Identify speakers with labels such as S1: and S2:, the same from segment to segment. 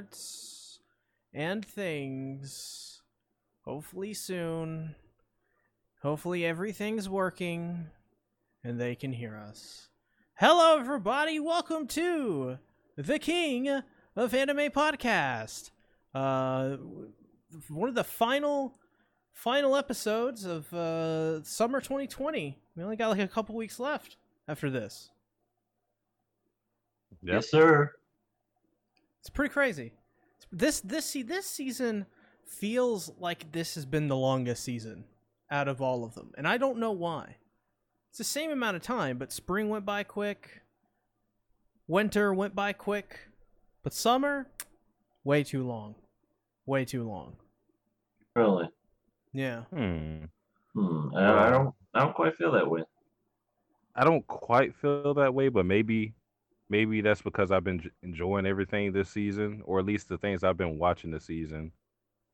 S1: words and things. Hopefully soon. Hopefully everything's working and they can hear us. Hello, everybody. Welcome to the King of Anime podcast. Uh, one of the final final episodes of uh, summer 2020. We only got like a couple weeks left after this.
S2: Yes, sir.
S1: It's pretty crazy. This this see this season feels like this has been the longest season out of all of them, and I don't know why. It's the same amount of time, but spring went by quick. Winter went by quick, but summer, way too long, way too long.
S2: Really?
S1: Yeah.
S3: Hmm.
S2: Hmm. I, I don't. I don't quite feel that way.
S3: I don't quite feel that way, but maybe, maybe that's because I've been enjoying everything this season, or at least the things I've been watching this season.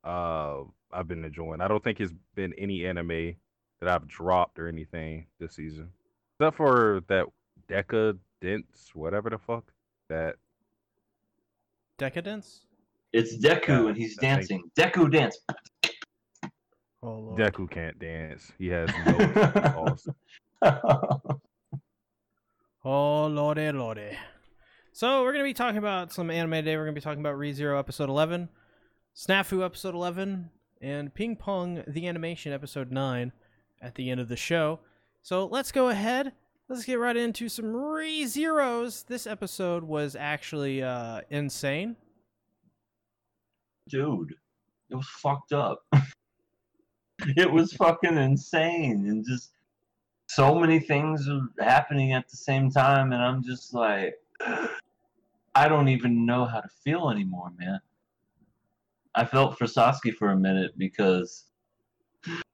S3: Uh, I've been enjoying. I don't think it's been any anime that I've dropped or anything this season, except for that Decadence, whatever the fuck that.
S1: Decadence.
S2: It's Deku
S3: Yeah,
S2: and he's
S3: I think-
S2: dancing. Deku dance.
S1: Oh.
S3: Deku can't dance. He has no balls.
S1: Oh lordy lordy. So we're gonna be talking about some anime today. We're gonna be talking about ReZero episode eleven, Snafu episode eleven, and Ping Pong the animation episode nine at the end of the show. So let's go ahead. Let's get right into some ReZeros. This episode was actually uh, insane.
S2: Dude, it was fucked up. it was fucking insane and just so many things are happening at the same time and I'm just like I don't even know how to feel anymore, man. I felt for Satsuki for a minute because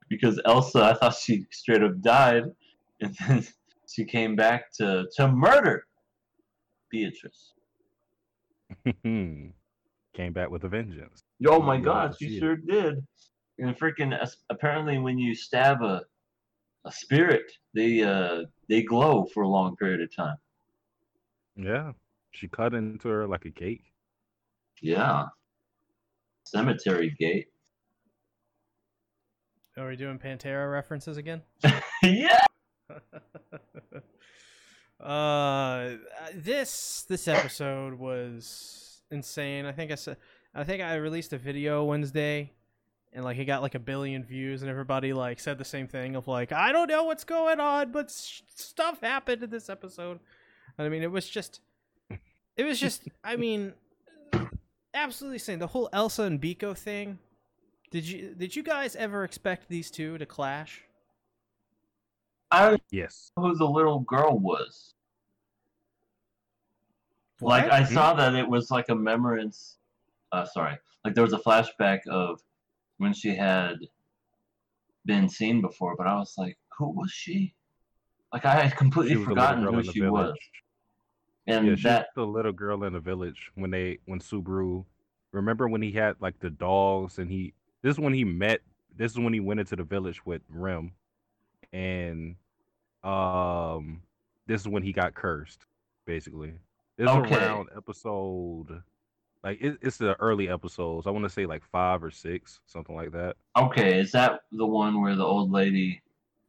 S2: because Elsa I thought she straight up died and then she came back to to murder Beatrice.
S3: Came back with a vengeance.
S2: Oh my god, she
S3: it.
S2: sure did. And freaking apparently when you stab a a spirit, they uh they glow for a long period of time.
S3: Yeah, she cut into her like a cake.
S2: Yeah. Cemetery gate.
S1: Are we doing Pantera references again?
S2: yeah.
S1: uh this this episode was insane i think i said i think i released a video wednesday and like it got like a billion views and everybody like said the same thing of like i don't know what's going on but s- stuff happened in this episode i mean it was just it was just i mean absolutely insane the whole elsa and Beako thing did you did you guys ever expect these two to clash
S2: I don't
S3: Yes.
S2: know who the little girl was. Like I saw that it was like a remembrance uh sorry. Like there was a flashback of when she had been seen before, but I was like, who was she? Like I had completely
S3: She was
S2: forgotten who
S3: in the
S2: she was. And
S3: yeah,
S2: that
S3: the little girl in the village when they when Subaru. Remember when he had like the dogs and he this is when he met this is when he went into the village with Rem and um this is when he got cursed basically. This
S2: Okay.
S3: is around episode like it, it's the early episodes. I want to say like 5 or 6, something like that.
S2: Okay, is that the one where the old lady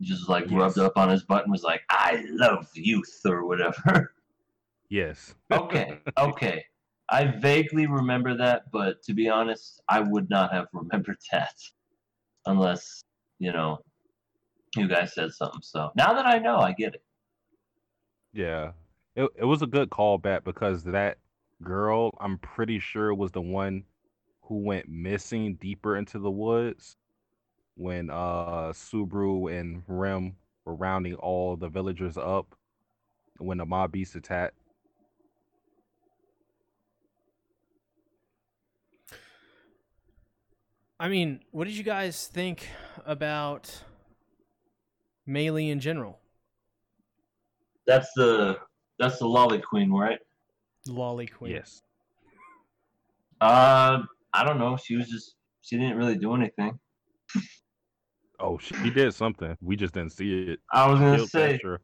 S2: just like rubbed up on his butt and was like, "I love youth" or whatever?
S3: Yes.
S2: okay, okay. I vaguely remember that, but to be honest, I would not have remembered that unless you know you guys said something. So now that I know, I get it.
S3: Yeah. It it was a good callback because that girl, I'm pretty sure was the one who went missing deeper into the woods when uh Subaru and Rem were rounding all the villagers up when the mob beast attacked.
S1: I mean, what did you guys think about Meili in general?
S2: That's the that's the lolly queen, right?
S1: Lolly Queen.
S3: Yes.
S2: Uh, I don't know. She was just she didn't really do anything.
S3: Oh, she did something. We just didn't see it.
S2: I was gonna
S3: Killed
S2: say,
S3: Thatcher.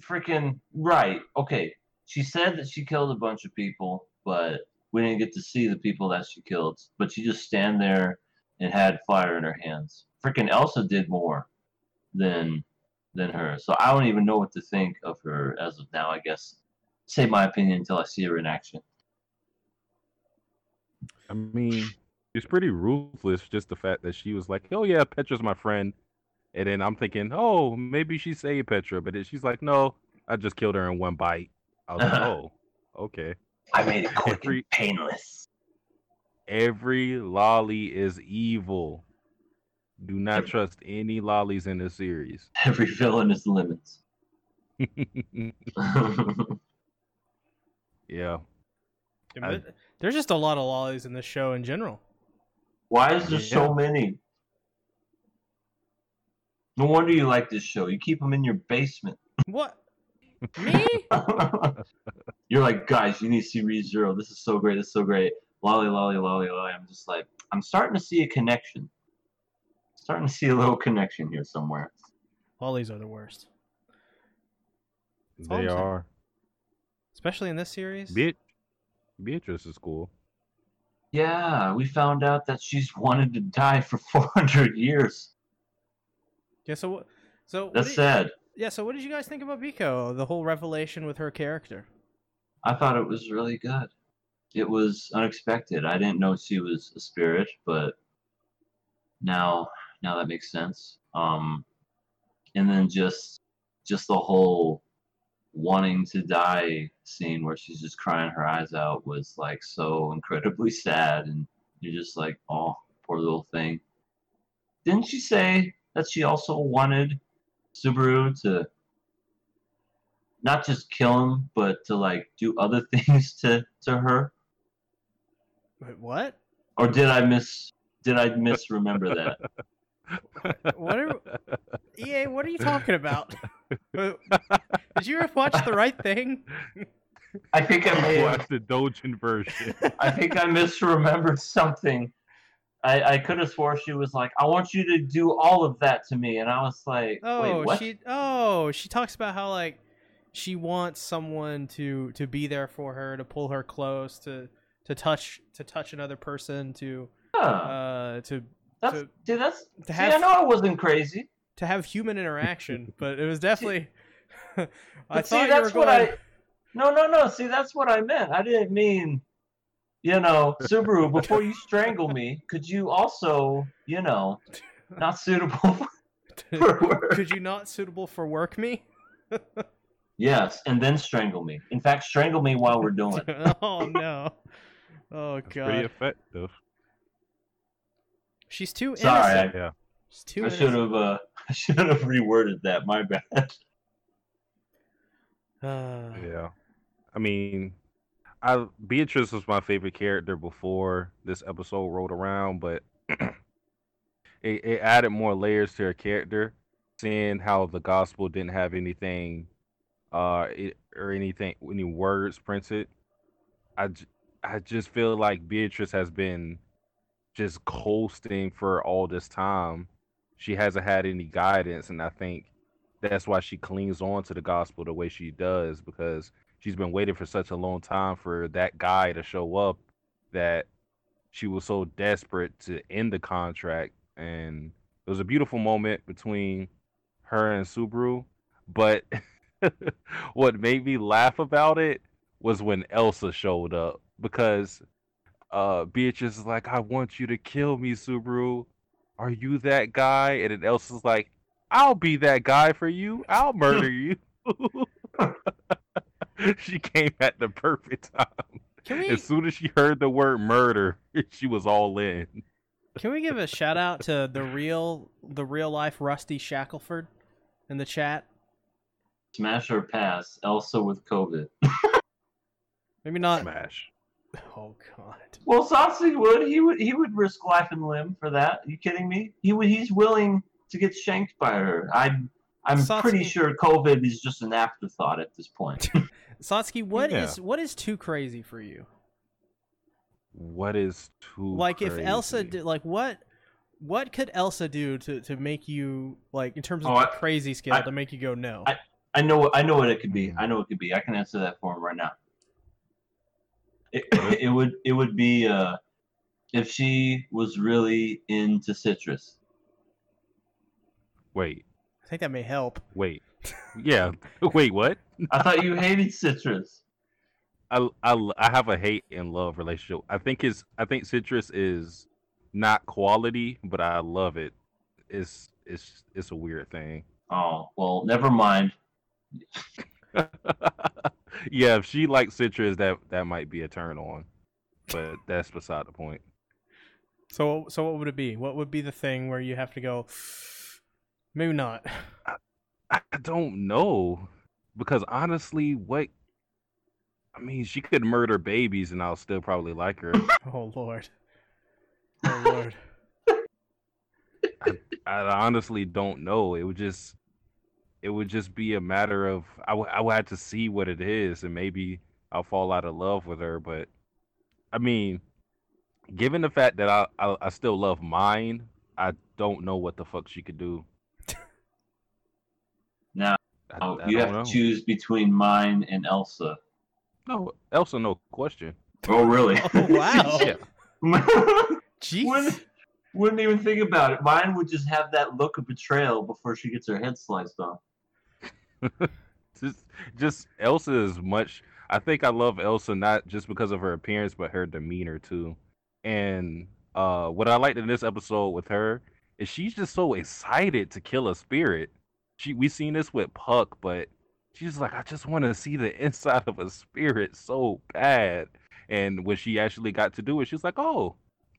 S2: freaking right. Okay, she said that she killed a bunch of people, but we didn't get to see the people that she killed, but she just stand there and had fire in her hands. Freaking Elsa did more than than her, so I don't even know what to think of her as of now. I guess say my opinion until I see her in action.
S3: I mean, it's pretty ruthless. Just the fact that she was like, "Oh yeah, Petra's my friend," and then I'm thinking, "Oh, maybe she saved Petra," but then she's like, "No, I just killed her in one bite." I was like, "Oh, okay."
S2: I made it quick
S3: Every-
S2: and painless.
S3: Every lolly is evil. Do not trust any lollies in this series.
S2: Every villain is lemons.
S3: yeah,
S1: Yeah,
S3: I-
S1: There's just a lot of lollies in this show in general.
S2: Why is there so many? No wonder you like this show. You keep them in your basement.
S1: What? Me?
S2: You're like, guys, you need to see Re Zero. This is so great. This is so great. Lolly, lolly, lolly, lolly. I'm just like, I'm starting to see a connection. Starting to see a little connection here somewhere.
S1: Lollies are the worst, all
S3: they are.
S1: especially in this series.
S3: Beat- Beatrice is cool.
S2: Yeah, we found out that she's wanted to die for 400 years.
S1: Yeah. So what? So what
S2: That's
S1: did-
S2: sad.
S1: yeah. So what did you guys think about Beako? The whole revelation with her character.
S2: I thought it was really good. It was unexpected. I didn't know she was a spirit, but now now that makes sense. Um and then just just the whole wanting to die scene where she's just crying her eyes out was like so incredibly sad and you're just like, oh, poor little thing. Didn't she say that she also wanted Subaru to not just kill him, but to like do other things to to her?
S1: Wait, what?
S2: Or did I miss? Did I misremember that?
S1: What are EA? What are you talking about? Did you ever watch the right thing?
S2: I think I may have.
S3: Watch the Dojin version.
S2: I think I misremembered something. I, I could have swore she was like, "I want you to do all of that to me," and I was like,
S1: Oh,
S2: "Wait, what?"
S1: she. Oh, she talks about how like she wants someone to to be there for her, to pull her close, to to touch to touch another person, to
S2: Huh.
S1: uh to
S2: that's
S1: to-
S2: see, that's
S1: to
S2: see,
S1: have
S2: I know I wasn't crazy.
S1: to have human interaction, but it was definitely. I
S2: But see,
S1: thought you were
S2: that's
S1: going.
S2: what I. No, no, no. See, that's what I meant. I didn't mean, you know, Subaru. Before you strangle me, could you also, you know, not suitable for work?
S1: Could you not suitable for work me?
S2: Yes, and then strangle me. In fact, strangle me while we're doing it.
S1: oh no. Oh
S3: It's pretty
S1: god.
S3: effective.
S1: She's too
S2: Sorry,
S1: innocent.
S3: Yeah.
S1: She's too
S2: I should have. Uh, I should have reworded that. My bad.
S1: Uh,
S3: Yeah. I mean, I Beatrice was my favorite character before this episode rolled around, but it, it added more layers to her character, seeing how the gospel didn't have anything, uh, it, or anything, any words printed. I, j- I just feel like Beatrice has been just coasting for all this time. She hasn't had any guidance, and I think that's why she clings on to the gospel the way she does because she's been waiting for such a long time for that guy to show up that she was so desperate to end the contract and it was a beautiful moment between her and Subaru but what made me laugh about it was when Elsa showed up because uh Beatrice is like I want you to kill me Subaru are you that guy and then Elsa's like I'll be that guy for you. I'll murder you. she came at the perfect time.
S1: can we
S3: As soon as she heard the word murder, she was all in.
S1: can we give a shout out to the real the real life Rusty Shackelford in the chat?
S2: Smash or pass. Elsa with COVID.
S1: Maybe not.
S3: Smash.
S1: Oh god.
S2: Well, Satsu would. He would. He would risk life and limb for that. you kidding me? He would. He's willing to get shanked by her. I'm. I'm pretty sure COVID is just an afterthought at this point.
S1: Satsuki, what is
S3: Yeah.
S1: what is too crazy for you?
S3: What is too
S1: like if Elsa did like what what could Elsa do to, to make you like in terms of
S2: Oh,
S1: the
S2: I-
S1: crazy scale
S2: I-
S1: to make you go no?
S2: I know. I know what it could be. I know it could be. I can answer that for him right now. It, it would it would be uh, if she was really into citrus.
S3: Wait,
S1: I think that may help.
S3: wait. Yeah. Wait, what?
S2: I thought you hated citrus.
S3: I, I, I have a hate and love relationship. I think it's I think citrus is not quality, but I love it. It's it's it's a weird thing.
S2: Oh well, never mind.
S3: yeah, if she likes citrus, that that might be a turn on, but that's beside the point.
S1: So so what would it be? What would be the thing where you have to go? Maybe not.
S3: I don't know because honestly, what I mean, she could murder babies and I'll still probably like her.
S1: Oh lord. Oh lord.
S3: I honestly don't know. It would just it would just be a matter of I would I would have to see what it is and maybe I'll fall out of love with her. But I mean, given the fact that I I, I still love mine, I don't know what the fuck she could do.
S2: Now
S3: I,
S2: oh,
S3: I
S2: you have
S3: know.
S2: to choose between mine and Elsa.
S3: No, Elsa, no question.
S2: Oh really?
S1: Oh wow.
S3: Yeah.
S1: Jeez.
S2: wouldn't, wouldn't even think about it. Mine would just have that look of betrayal before she gets her head sliced off.
S3: just just Elsa is much I think I love Elsa not just because of her appearance but her demeanor too. And uh what I liked in this episode with her is she's just so excited to kill a spirit. She we seen this with Puck, but she's like, I just want to see the inside of a spirit so bad. And when she actually got to do it, she's like, Oh,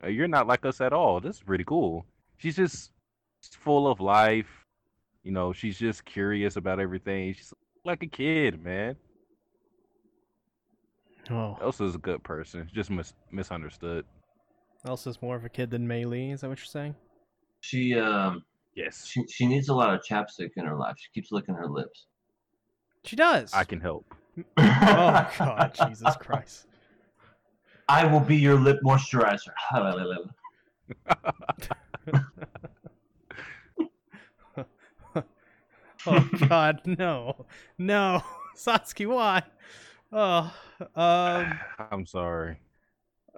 S3: you're not like us at all. This is pretty cool. She's just full of life. You know, she's just curious about everything. She's like a kid, man.
S1: Oh,
S3: Elsa's a good person, just mis- misunderstood.
S1: Elsa's more of a kid than Meili. Is that what you're saying?
S2: She um
S3: Yes,
S2: she she needs a lot of chapstick in her life. She keeps licking her lips.
S1: She does.
S3: I can help.
S1: Oh God, Jesus Christ.
S2: I will be your lip moisturizer.
S1: Oh God, no, no, Satsuki, why? Oh, um,
S3: I'm sorry.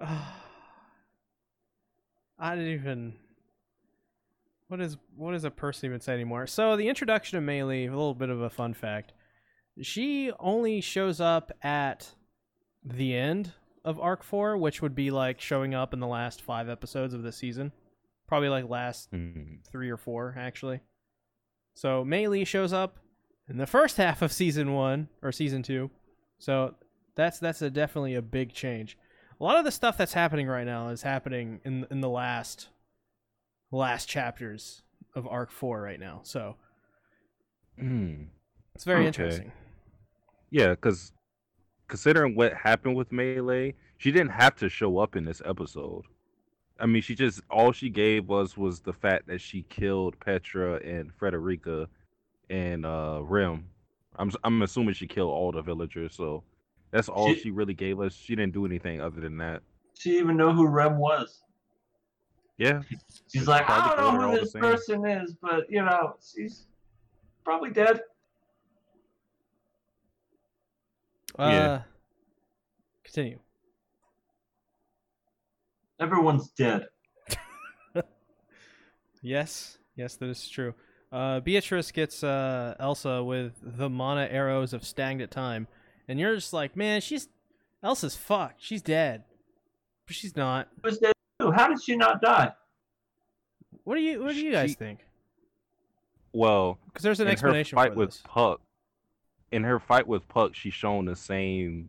S1: I didn't even. What is what does a person even say anymore? So the introduction of Meili, a little bit of a fun fact. She only shows up at the end of arc four, which would be like showing up in the last five episodes of the season, probably like last
S3: Hmm.
S1: three or four actually. So Meili shows up in the first half of season one or season two. So that's that's a definitely a big change. A lot of the stuff that's happening right now is happening in in the last last chapters of arc four right now. So
S3: Hmm.
S1: it's very
S3: Okay.
S1: interesting.
S3: Yeah, because considering what happened with Meili, she didn't have to show up in this episode. I mean, she just all she gave us was the fact that she killed Petra and Frederica and uh Rem. I'm s- I'm assuming she killed all the villagers, so that's all
S2: She-
S3: she really gave us. She didn't do anything other than that.
S2: she even know who Rem was.
S3: Yeah,
S2: She's
S3: It's
S2: like, I don't know who this person is, but you know, she's probably dead.
S1: Uh,
S3: Yeah.
S1: Continue.
S2: Everyone's dead.
S1: Yes, yes, that is true. Uh, Beatrice gets uh, Elsa with the mana arrows of stagnant time, and you're just like, man, she's Elsa's fucked. She's dead, but she's not.
S2: Who was dead too? How did she not die?
S1: What do you What do you guys
S3: She-
S1: think?
S3: well,
S1: Because there's an
S3: in her
S1: explanation
S3: fight
S1: for
S3: with
S1: this.
S3: Puck, in her fight with Puck, she's shown the same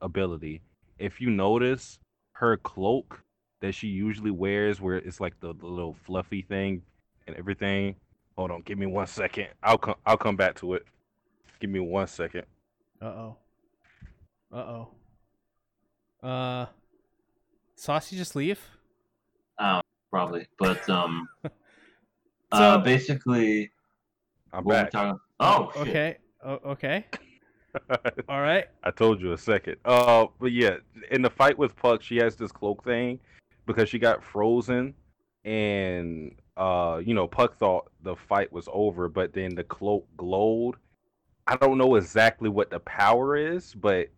S3: ability. If you notice, her cloak that she usually wears, where it's like the, the little fluffy thing and everything. Hold on, give me one second. I'll come. I'll come back to it. Give me one second.
S1: Uh oh. Uh oh. Uh, Saucy just leave?
S2: Oh, probably. But um,
S1: So-
S2: uh, basically,
S3: I'm
S2: what
S3: back.
S2: talking. Oh, shit.
S1: Okay. Oh, okay. All right.
S3: I told you a second. Uh, but yeah, in the fight with Puck, she has this cloak thing because she got frozen, and uh, you know, Puck thought the fight was over, but then the cloak glowed. I don't know exactly what the power is, but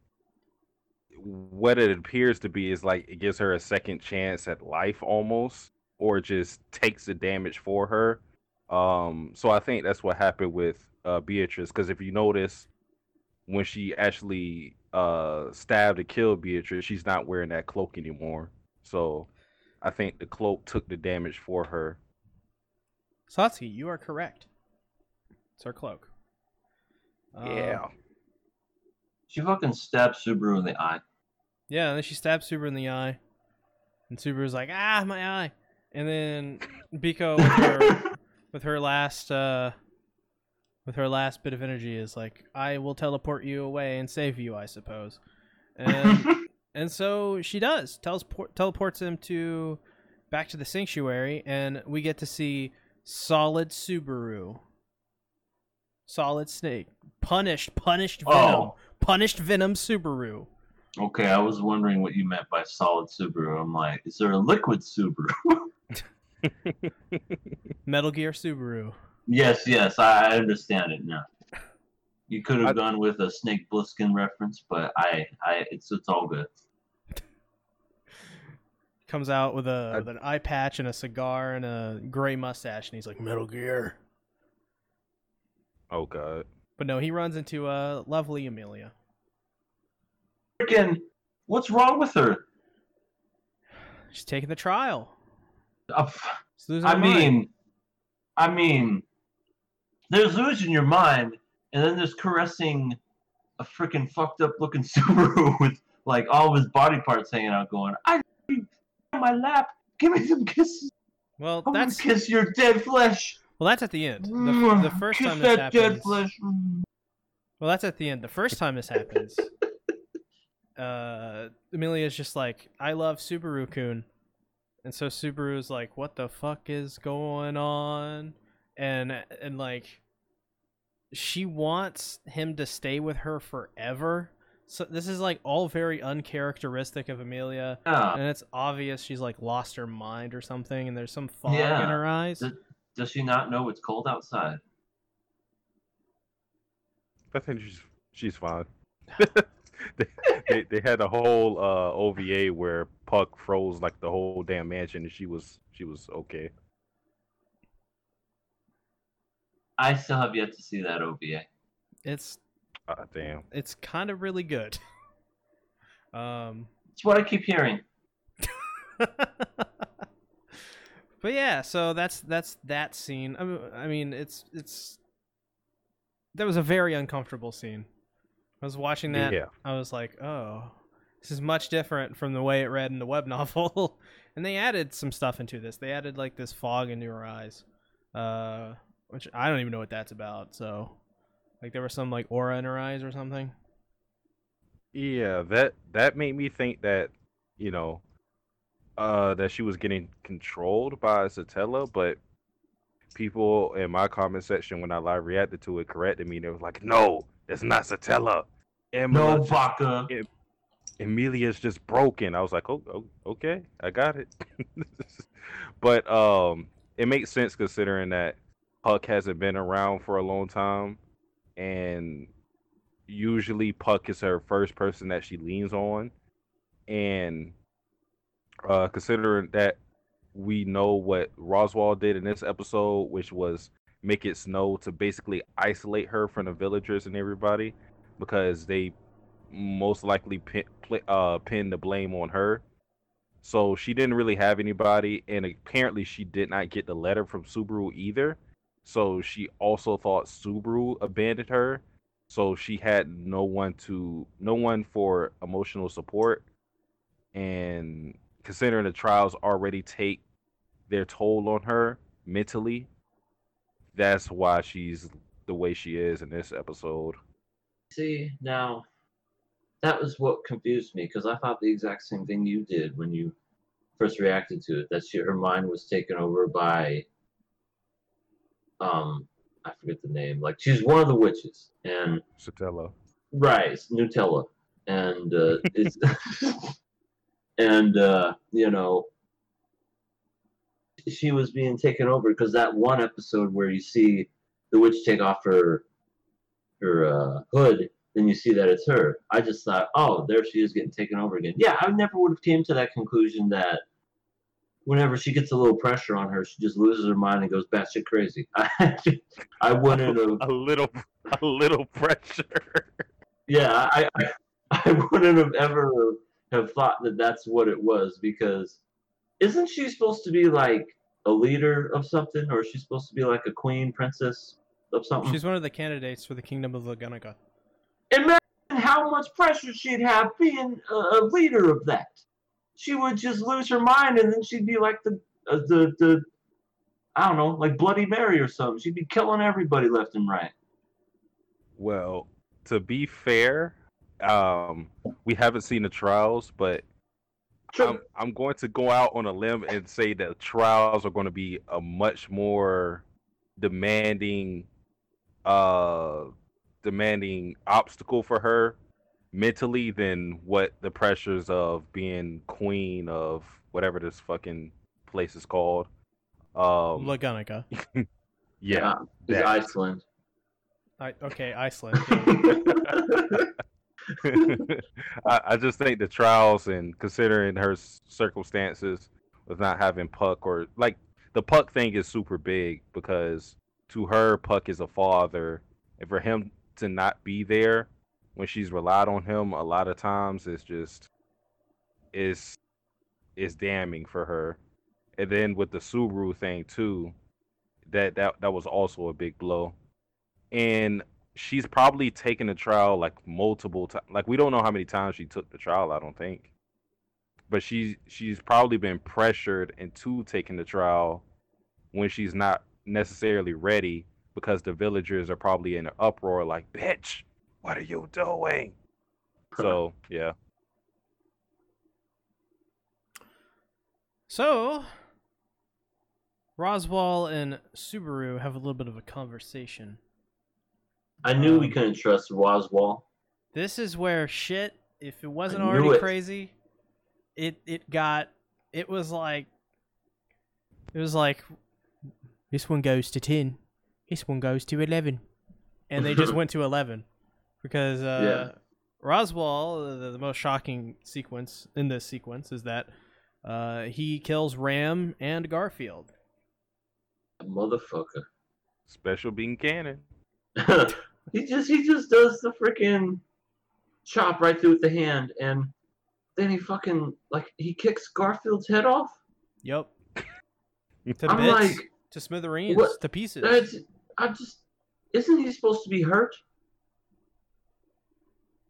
S3: what it appears to be is like it gives her a second chance at life almost, or just takes the damage for her. Um, so I think that's what happened with uh, Beatrice. Because if you notice, when she actually uh, stabbed and killed Beatrice, she's not wearing that cloak anymore. So I think the cloak took the damage for her.
S1: Satsuki, you are correct. It's her cloak. Um,
S3: Yeah.
S2: She fucking stabbed Subaru in the eye.
S1: Yeah, and then she stabs Subaru in the eye. And Subaru's like, ah, my eye. And then Beako with her with her last uh with her last bit of energy is like, I will teleport you away and save you, I suppose. And and so she does. Tells teleports him to back to the sanctuary and we get to see solid Subaru. Solid Snake. Punished, punished oh. Venom.
S2: Oh.
S1: Punished Venom Subaru.
S2: okay, I was wondering what you meant by solid Subaru. I'm like, is there a liquid Subaru?
S1: Metal Gear Subaru.
S2: yes, yes, I understand it now. You could have
S3: I-
S2: gone with a Snake Plissken reference, but I, I, it's it's all good.
S1: Comes out with a
S3: I-
S1: with an eye patch and a cigar and a gray mustache, and he's like Metal Gear.
S3: oh god.
S1: But no, he runs into a uh, lovely Emilia.
S2: Freaking, what's wrong with her?
S1: She's taking the trial.
S2: Uh,
S1: She's losing
S2: I
S1: her mind.
S2: mean, I mean, there's losing your mind, and then there's caressing a freaking fucked up looking Subaru with like all of his body parts hanging out, going, "I on my lap, give me some kisses.
S1: well,
S2: I
S1: that's
S2: kiss your dead flesh.
S1: well, that's at the end. The, the first
S2: kiss
S1: time this
S2: that dead
S1: happens.
S2: flesh." Mm.
S1: Well, that's at the end. The first time this happens, uh, Emilia's just like, "I love Subaru Kun," and so Subaru's like, "What the fuck is going on?" And and like, she wants him to stay with her forever. So this is like all very uncharacteristic of Emilia,
S2: Yeah.
S1: and it's obvious she's like lost her mind or something, and there's some fog in her eyes.
S2: Does, does she not know it's cold outside?
S3: I think she's she's fine. they, they they had a whole uh, OVA where Puck froze like the whole damn mansion, and she was she was okay.
S2: I still have yet to see that OVA.
S1: It's
S3: Uh, damn.
S1: it's kind of really good. Um,
S2: It's what I keep hearing.
S1: but yeah, so that's that's that scene. I mean, it's it's that was a very uncomfortable scene. I was watching that.
S3: Yeah.
S1: I was like, oh, this is much different from the way it read in the web novel. and they added some stuff into this. They added like this fog into her eyes, uh, which I don't even know what that's about. So, like, there was some like aura in her eyes or something.
S3: Yeah, that that made me think that you know uh that she was getting controlled by Satella, but people in my comment section when I live reacted to it corrected me. They was like, "No, it's not Satella.
S2: No,
S3: Emma,
S2: Baka.
S3: Emilia's just broken." I was like, "Oh, oh okay, I got it." but um, it makes sense considering that Puck hasn't been around for a long time, and usually Puck is her first person that she leans on, and uh, considering that we know what Roswaal did in this episode, which was make it snow to basically isolate her from the villagers and everybody, because they most likely pin, uh, pin the blame on her. So she didn't really have anybody, and apparently she did not get the letter from Subaru either. So she also thought Subaru abandoned her. So she had no one to, no one for emotional support. And considering the trials already take their toll on her mentally, that's why she's the way she is in this episode.
S2: See, now, that was what confused me because I thought the exact same thing you did when you first reacted to it. That she, her mind was taken over by, um, I forget the name. Like she's one of the witches, and
S3: Satella.
S2: right, it's Nutella, and uh, it's and uh, you know, she was being taken over because that one episode where you see the witch take off her her uh, hood then you see that it's her. I just thought, oh, there she is getting taken over again. Yeah, I never would have came to that conclusion that whenever she gets a little pressure on her, she just loses her mind and goes batshit crazy. I, I wouldn't have.
S3: A little, a little pressure.
S2: Yeah, I, I, I wouldn't have ever have thought that that's what it was because isn't she supposed to be like a leader of something, or is she supposed to be like a queen, princess of something?
S1: She's one of the candidates for the Kingdom of Lugunica.
S2: Imagine how much pressure she'd have being a, a leader of that. She would just lose her mind, and then she'd be like the uh, the the I don't know, like Bloody Mary or something. She'd be killing everybody left and right.
S3: Well, to be fair, um, we haven't seen the trials, but. I'm, I'm going to go out on a limb and say that trials are going to be a much more demanding, uh, demanding obstacle for her mentally than what the pressures of being queen of whatever this fucking place is called. Um,
S1: Lugunica.
S3: yeah,
S2: it's
S3: that.
S2: Iceland.
S1: I, okay, Iceland.
S3: I, I just think the trials and considering her circumstances with not having Puck or like the Puck thing is super big because to her Puck is a father, and for him to not be there when she's relied on him a lot of times is just is is damning for her. And then with the Subaru thing too, that that that was also a big blow. And she's probably taken the trial like multiple times. Like we don't know how many times she took the trial. I don't think, but she's she's probably been pressured into taking the trial when she's not necessarily ready because the villagers are probably in an uproar, like "Bitch, what are you doing?" So yeah,
S1: So, Roswaal and Subaru have a little bit of a conversation.
S2: I knew we couldn't trust Roswaal.
S1: This is where shit, if it wasn't already
S2: it.
S1: crazy, it it got it was like it was like this one goes to 10. This one goes to 11. And they just went to 11 because uh Roswaal, the, the most shocking sequence in this sequence is that uh, he kills Ram and Garfield.
S2: Motherfucker.
S3: special beam cannon.
S2: he just he just does the freaking chop right through with the hand and then he fucking like he kicks Garfield's head off.
S1: Yep. To
S2: I'm
S1: bits,
S2: like,
S1: to smithereens,
S2: what-
S1: to pieces.
S2: That's I just isn't he supposed to be hurt?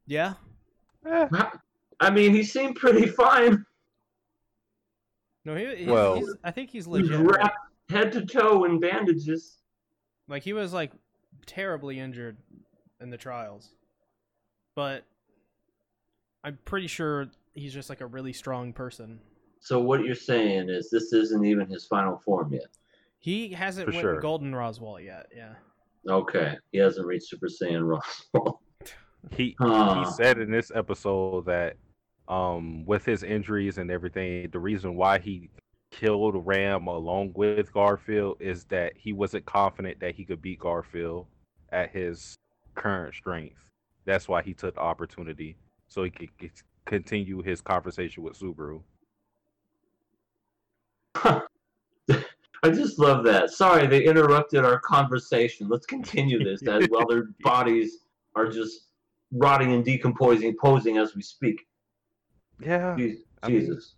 S1: Yeah.
S3: Eh,
S2: I mean, he seemed pretty fine.
S1: No, he, he's,
S3: Well-
S1: he's, I think he's
S2: He's
S1: legit. hurt.
S2: wrapped head to toe in bandages.
S1: Like he was like terribly injured in the trials, but I'm pretty sure he's just like a really strong person.
S2: So what you're saying is this isn't even his final form yet.
S1: He hasn't
S3: For
S1: went
S3: sure.
S1: Golden Roswaal yet. Yeah.
S2: Okay, he hasn't reached Super Saiyan Roswaal.
S3: He he said in this episode that um with his injuries and everything the reason why he killed ram along with garfield is that he wasn't confident that he could beat garfield at his current strength that's why he took the opportunity so he could c- continue his conversation with subaru
S2: I just love that. Sorry, they interrupted our conversation. Let's continue this as while their bodies are just rotting and decomposing, posing as we speak.
S3: yeah
S2: Je-
S3: I mean-
S2: Jesus.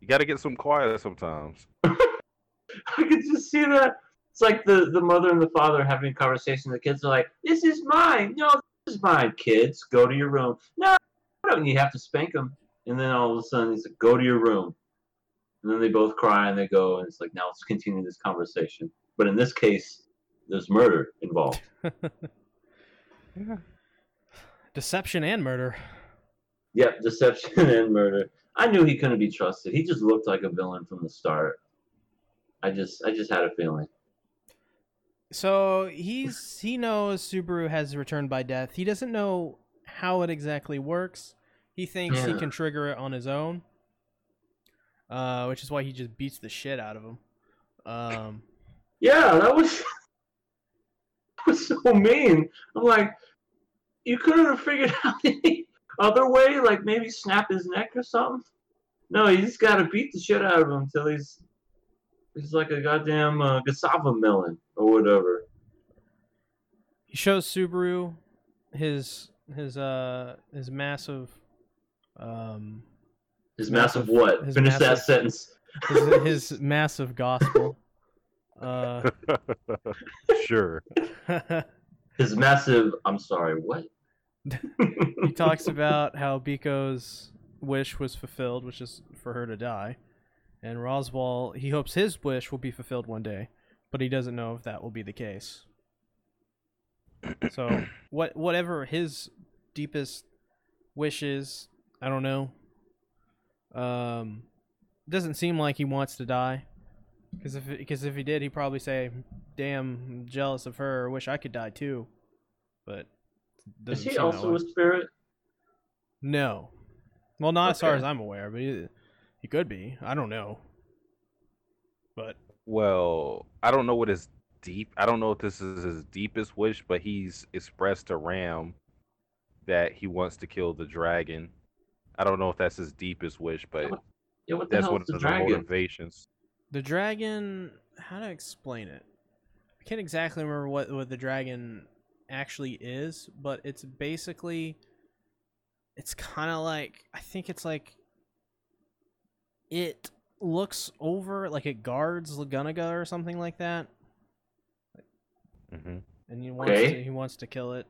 S3: you got to get some quiet sometimes
S2: I could just see that. It's like the, the mother and the father having a conversation. The kids are like, This is mine. No, this is mine, kids. Go to your room. No. And you have to spank them. And then all of a sudden, he's like, Go to your room. And then they both cry and they go. And it's like, Now let's continue this conversation. But in this case, there's murder involved.
S3: yeah.
S1: Deception and murder.
S2: Yep, deception and murder. I knew he couldn't be trusted. He just looked like a villain from the start. I just I just had a feeling.
S1: So he's he knows Subaru has returned by death. He doesn't know how it exactly works. He thinks he can trigger it on his own, uh, which is why he just beats the shit out of him. Um,
S2: Yeah, that was that was so mean. I'm like, you couldn't have figured out any other way, like maybe snap his neck or something. No, you just gotta beat the shit out of him until he's he's like a goddamn uh, casaba melon or whatever.
S1: He shows Subaru his his uh his massive um
S2: His massive,
S1: Massive-
S2: what?
S1: his
S2: Finish that sentence.
S1: his, his massive gospel. Uh
S3: sure.
S2: His massive. I'm sorry. What?
S1: he talks about how Beako's wish was fulfilled, which is for her to die. And Roswaal, he hopes his wish will be fulfilled one day, but he doesn't know if that will be the case. So, what whatever his deepest wish is, I don't know. Um, doesn't seem like he wants to die, because if because if he did, he'd probably say, "Damn, I'm jealous of her. Wish I could die too." But
S2: Is
S1: doesn't
S2: he also a spirit?
S1: No. Well, not as far as I'm aware, but he, he could be. I don't know. But
S3: Well, I don't know what his deep. I don't know if this is his deepest wish, but he's expressed to Ram that he wants to kill the dragon. I don't know if that's his deepest wish, but
S2: what Yeah, what the
S3: that's one of
S2: the
S3: the
S2: dragon?
S3: motivations.
S1: The dragon, how to explain it? I can't exactly remember what what the dragon actually is, but it's basically it's kind of like I think it's like it looks over like it guards Lagunaga or something like that.
S3: hmm
S1: and he wants
S2: Okay.
S1: to, he wants to kill it.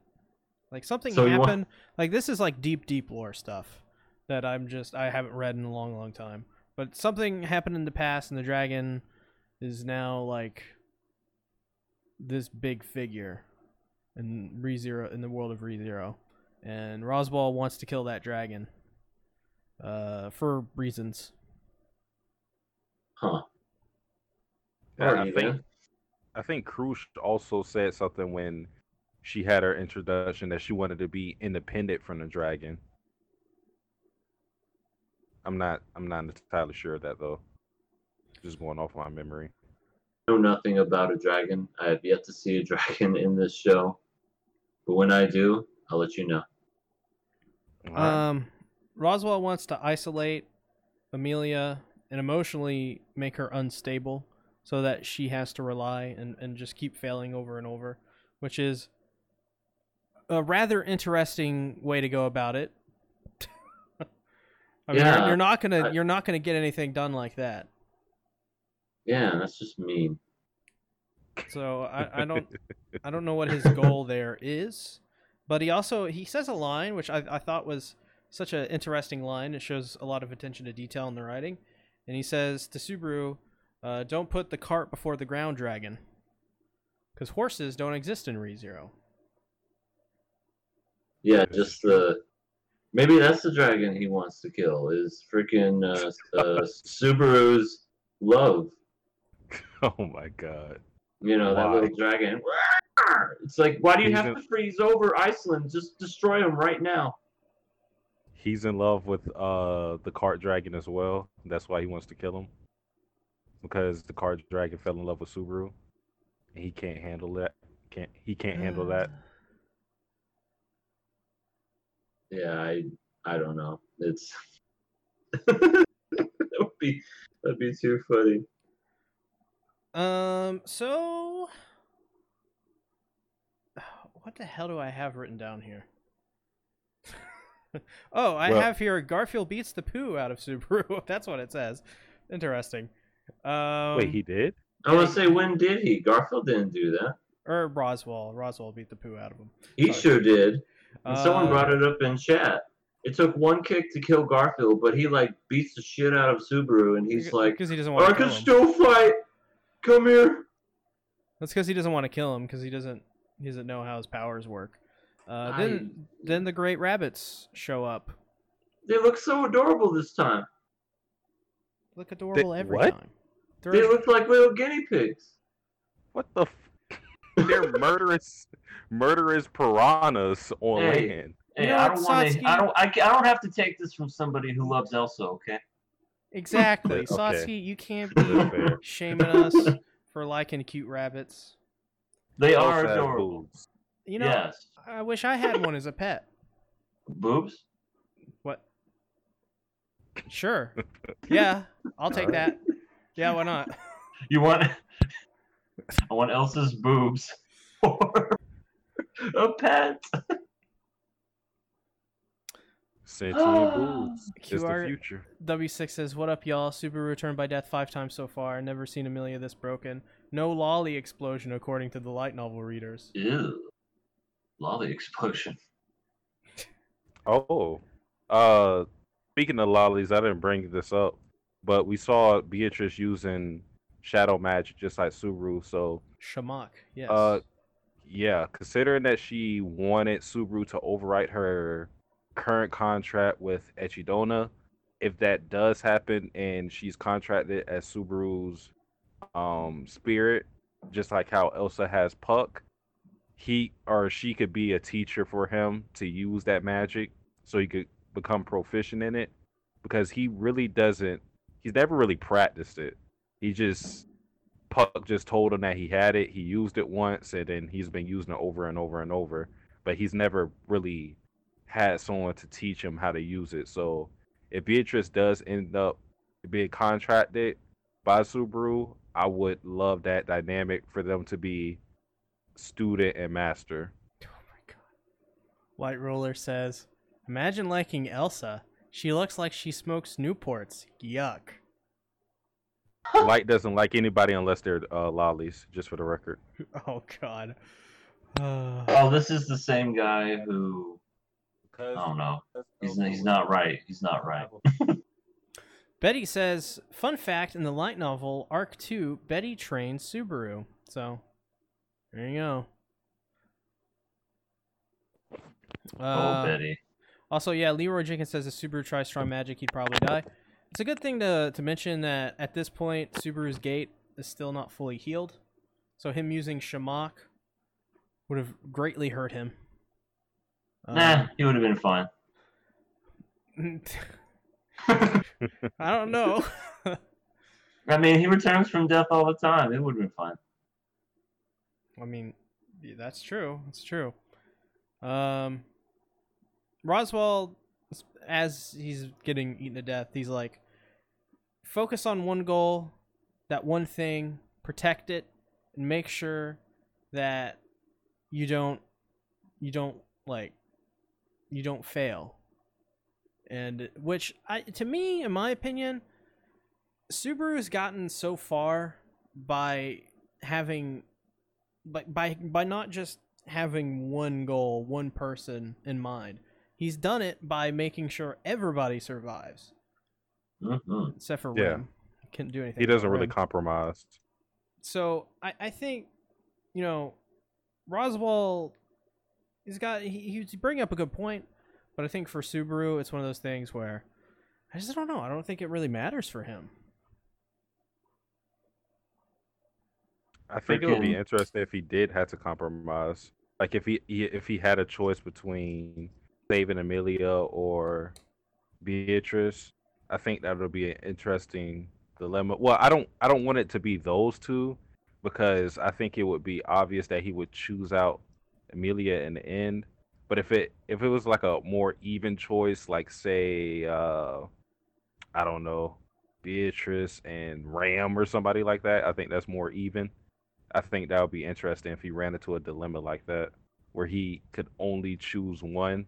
S1: Like something
S2: So
S1: happened. Like this is like deep, deep lore stuff that I'm just I haven't read in a long, long time. But something happened in the past, and the dragon is now like this big figure in ReZero in the world of ReZero, and Roswaal wants to kill that dragon. Uh, for reasons.
S2: Huh.
S3: Yeah, I think. I think Crusch also said something when she had her introduction that she wanted to be independent from the dragon. I'm not I'm not entirely sure of that though. Just going off my memory.
S2: I know nothing about a dragon. I have yet to see a dragon in this show. But when I do, I'll let you know.
S3: Alright.
S1: Um, Roswaal wants to isolate Emilia and emotionally make her unstable so that she has to rely and, and just keep failing over and over, which is a rather interesting way to go about it. I mean, you're,
S2: Yeah,
S1: you're not gonna
S2: I-
S1: you're not gonna get anything done like that.
S2: Yeah, that's just mean.
S1: So I, I don't I don't know what his goal there is, but he also he says a line which I, I thought was such an interesting line. It shows a lot of attention to detail in the writing, and he says to Subaru, uh, "Don't put the cart before the ground dragon, because horses don't exist in ReZero."
S2: Yeah, just the. Maybe that's the dragon he wants to kill. Is freaking uh, uh, Subaru's love.
S3: oh my god.
S2: You know that little dragon. It's like, why do you
S3: He's
S2: have
S3: in-
S2: to freeze over Iceland? Just destroy him right now.
S3: He's in love with uh the cart dragon as well. That's why he wants to kill him. Because the cart dragon fell in love with Subaru. And he can't handle that. Can't he can't handle that.
S2: Yeah, I I don't know. It's that would be that'd be too funny.
S1: Um. So, what the hell do I have written down here? oh, I
S3: Well-
S1: have here Garfield beats the poo out of Subaru. That's what it says. Interesting. Um,
S3: Wait, he did?
S2: I want to say, when did he? Garfield didn't do that.
S1: or Roswaal. Roswaal beat the poo out of him.
S2: He
S1: Sorry.
S2: sure did. And someone
S1: Uh,
S2: brought it up in chat. It took one kick to kill Garfield, but he like beats the shit out of Subaru, and he's
S1: beca-
S2: like,
S1: because he doesn't want
S2: "I
S1: to kill
S2: can
S1: him.
S2: still fight. Come here."
S1: That's because he doesn't want to kill him because he doesn't he doesn't know how his powers work. Uh, then then the great rabbits show up.
S2: They look so adorable this time.
S1: Look adorable every
S3: what?
S1: time.
S2: They
S1: They're-
S2: look like little guinea pigs.
S3: What the f- They're murderous murderous piranhas on
S2: Hey.
S3: land.
S1: You
S2: Hey,
S1: know
S2: I don't want to. I don't. I, I don't have to take this from somebody who loves Elsa. Okay.
S1: Exactly.
S3: Okay.
S1: Satsuki, you can't be shaming us for liking cute rabbits.
S2: They
S3: Elsa
S2: are adorable.
S3: boobs.
S1: You know,
S2: yes.
S1: I wish I had one as a pet.
S2: Boobs?
S1: What? Sure. Yeah, I'll take that. Yeah, why not?
S2: You want I want Elsa's boobs for a pet.
S3: Sentient boots. It's the future.
S1: W6 says, What up, y'all? Subaru returned by death five times so far. Never seen Emilia this broken. No lolly explosion, according to the light novel readers.
S2: Ew. Lolly explosion.
S3: Oh, uh, speaking of lollies, I didn't bring this up, but we saw Beatrice using shadow magic just like Subaru. So,
S1: Shamak, yes.
S3: uh, yeah, considering that she wanted Subaru to overwrite her current contract with Echidona, if that does happen and she's contracted as Subaru's um spirit, just like how Elsa has Puck, he or she could be a teacher for him to use that magic so he could become proficient in it because he really doesn't he's never really practiced it. He just Puck just told him that he had it, he used it once and then he's been using it over and over and over, but he's never really had someone to teach him how to use it. So if Beatrice does end up being contracted by Subaru, I would love that dynamic for them to be student and master.
S1: oh my god. White Roller says, Imagine liking Elsa. She looks like she smokes Newports. Yuck.
S3: Light doesn't like anybody unless they're uh, lollies, just for the record.
S1: Oh god. Uh,
S2: Oh, this is the same guy who I don't know. He's he's not right. He's not right.
S1: Betty says, fun fact in the light novel Arc 2, Betty trains Subaru. So, there you go.
S2: oh,
S1: Uh,
S2: Betty.
S1: Also, yeah, Leroy Jenkins says if Subaru tries strong magic, he'd probably die. It's a good thing to, to mention that at this point, Subaru's gate is still not fully healed. So, him using Shamak would have greatly hurt him.
S2: Nah, he would have been fine.
S1: Um, I don't know.
S2: I mean, he returns from death all the time. It would have been fine.
S1: I mean, that's true. That's true. Um, Roswaal, as he's getting eaten to death, he's like, focus on one goal, that one thing, protect it, and make sure that you don't, you don't like, you don't fail. And which I, to me, in my opinion, Subaru's gotten so far by having by by by not just having one goal, one person in mind. He's done it by making sure everybody survives,
S2: hmm
S1: except for
S3: Yeah.
S1: Rem. Can't do anything.
S3: He doesn't really
S1: Rem.
S3: compromise.
S1: So I I think, you know, Roswaal, he's got he he's bringing up a good point, but I think for Subaru, it's one of those things where I just don't know. I don't think it really matters for him.
S3: I think it would be interesting if he did have to compromise. Like if he, he if he had a choice between saving Emilia or Beatrice, I think that'll be an interesting dilemma. Well, I don't I don't want it to be those two because I think it would be obvious that he would choose out Emilia in the end. But if it if it was like a more even choice, like say uh I don't know, Beatrice and Ram or somebody like that, I think that's more even. I think that would be interesting if he ran into a dilemma like that, where he could only choose one,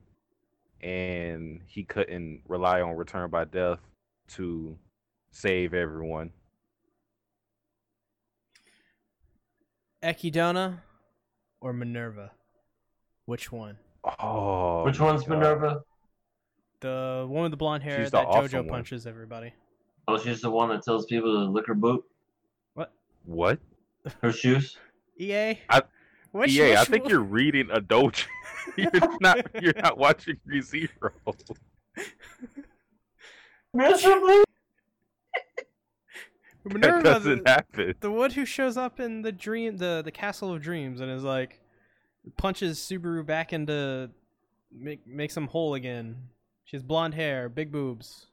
S3: and he couldn't rely on return by death to save everyone.
S1: Echidna or Minerva? Which one?
S3: Oh,
S2: Which one's
S3: God.
S2: Minerva?
S1: The one with the blonde hair
S3: She's the
S1: that
S3: awesome
S1: JoJo
S3: one.
S1: punches everybody.
S2: Oh, she's the one that tells people to lick her boot,
S3: What? What?
S2: Her shoes.
S1: EA.
S3: I-
S1: Which,
S3: EA, I think
S1: one-
S3: you're reading a dojo. you're not. You're not watching ReZero.
S2: Miserably.
S3: That doesn't
S1: the,
S3: happen.
S1: the one who shows up in the dream, the the Castle of Dreams, and is like punches Subaru back into make makes him whole again. She has blonde hair, big boobs.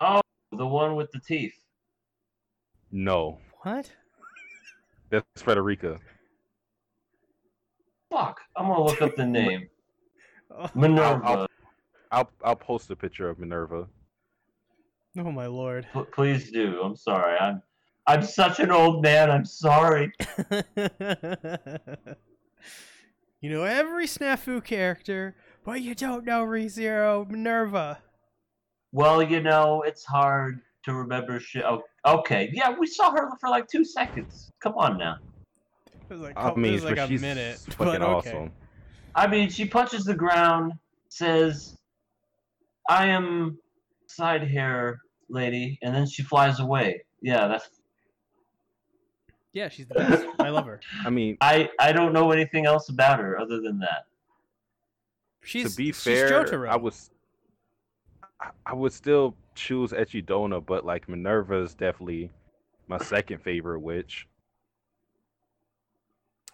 S2: Oh, the one with the teeth.
S3: No,
S1: What?
S3: that's Frederica.
S2: Fuck. I'm gonna look up the name. Minerva.
S3: I'll- I'll I'll post a picture of Minerva.
S1: oh my lord.
S2: P- please do. I'm sorry. I'm I'm such an old man. I'm sorry.
S1: you know every snafu character, but you don't know ReZero Minerva.
S2: Well, you know, it's hard to remember shit. Oh, okay. Yeah, we saw her for like two seconds. Come on now.
S1: It was like,
S3: I
S1: it
S3: mean,
S1: was like
S3: but
S1: a
S3: she's
S1: minute.
S3: fucking
S1: But okay.
S3: awesome.
S2: I mean, she punches the ground, says, "I am side hair lady," and then she flies away. Yeah, that's.
S1: Yeah, she's the best. I love her.
S3: I mean,
S2: I I don't know anything else about her other than that.
S1: She's
S3: to be
S1: she's
S3: fair,
S1: Jotaro.
S3: I was I- I would still choose Echidona, but like Minerva is definitely my second favorite witch.